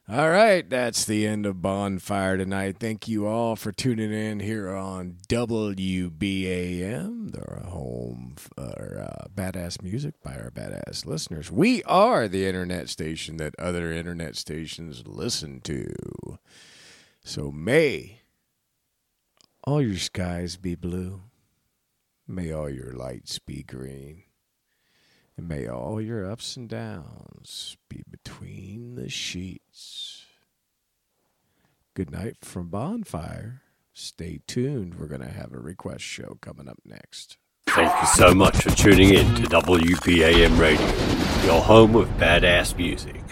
All right, that's the end of Bonfire tonight. Thank you all for tuning in here on WBAM, the home for uh, badass music by our badass listeners. We are the internet station that other internet stations listen to. So may all your skies be blue. May all your lights be green. And may all your ups and downs be between the sheets. Good night from Bonfire. Stay tuned. We're going to have a request show coming up next. Thank you so much for tuning in to WBAM Radio, your home of badass music.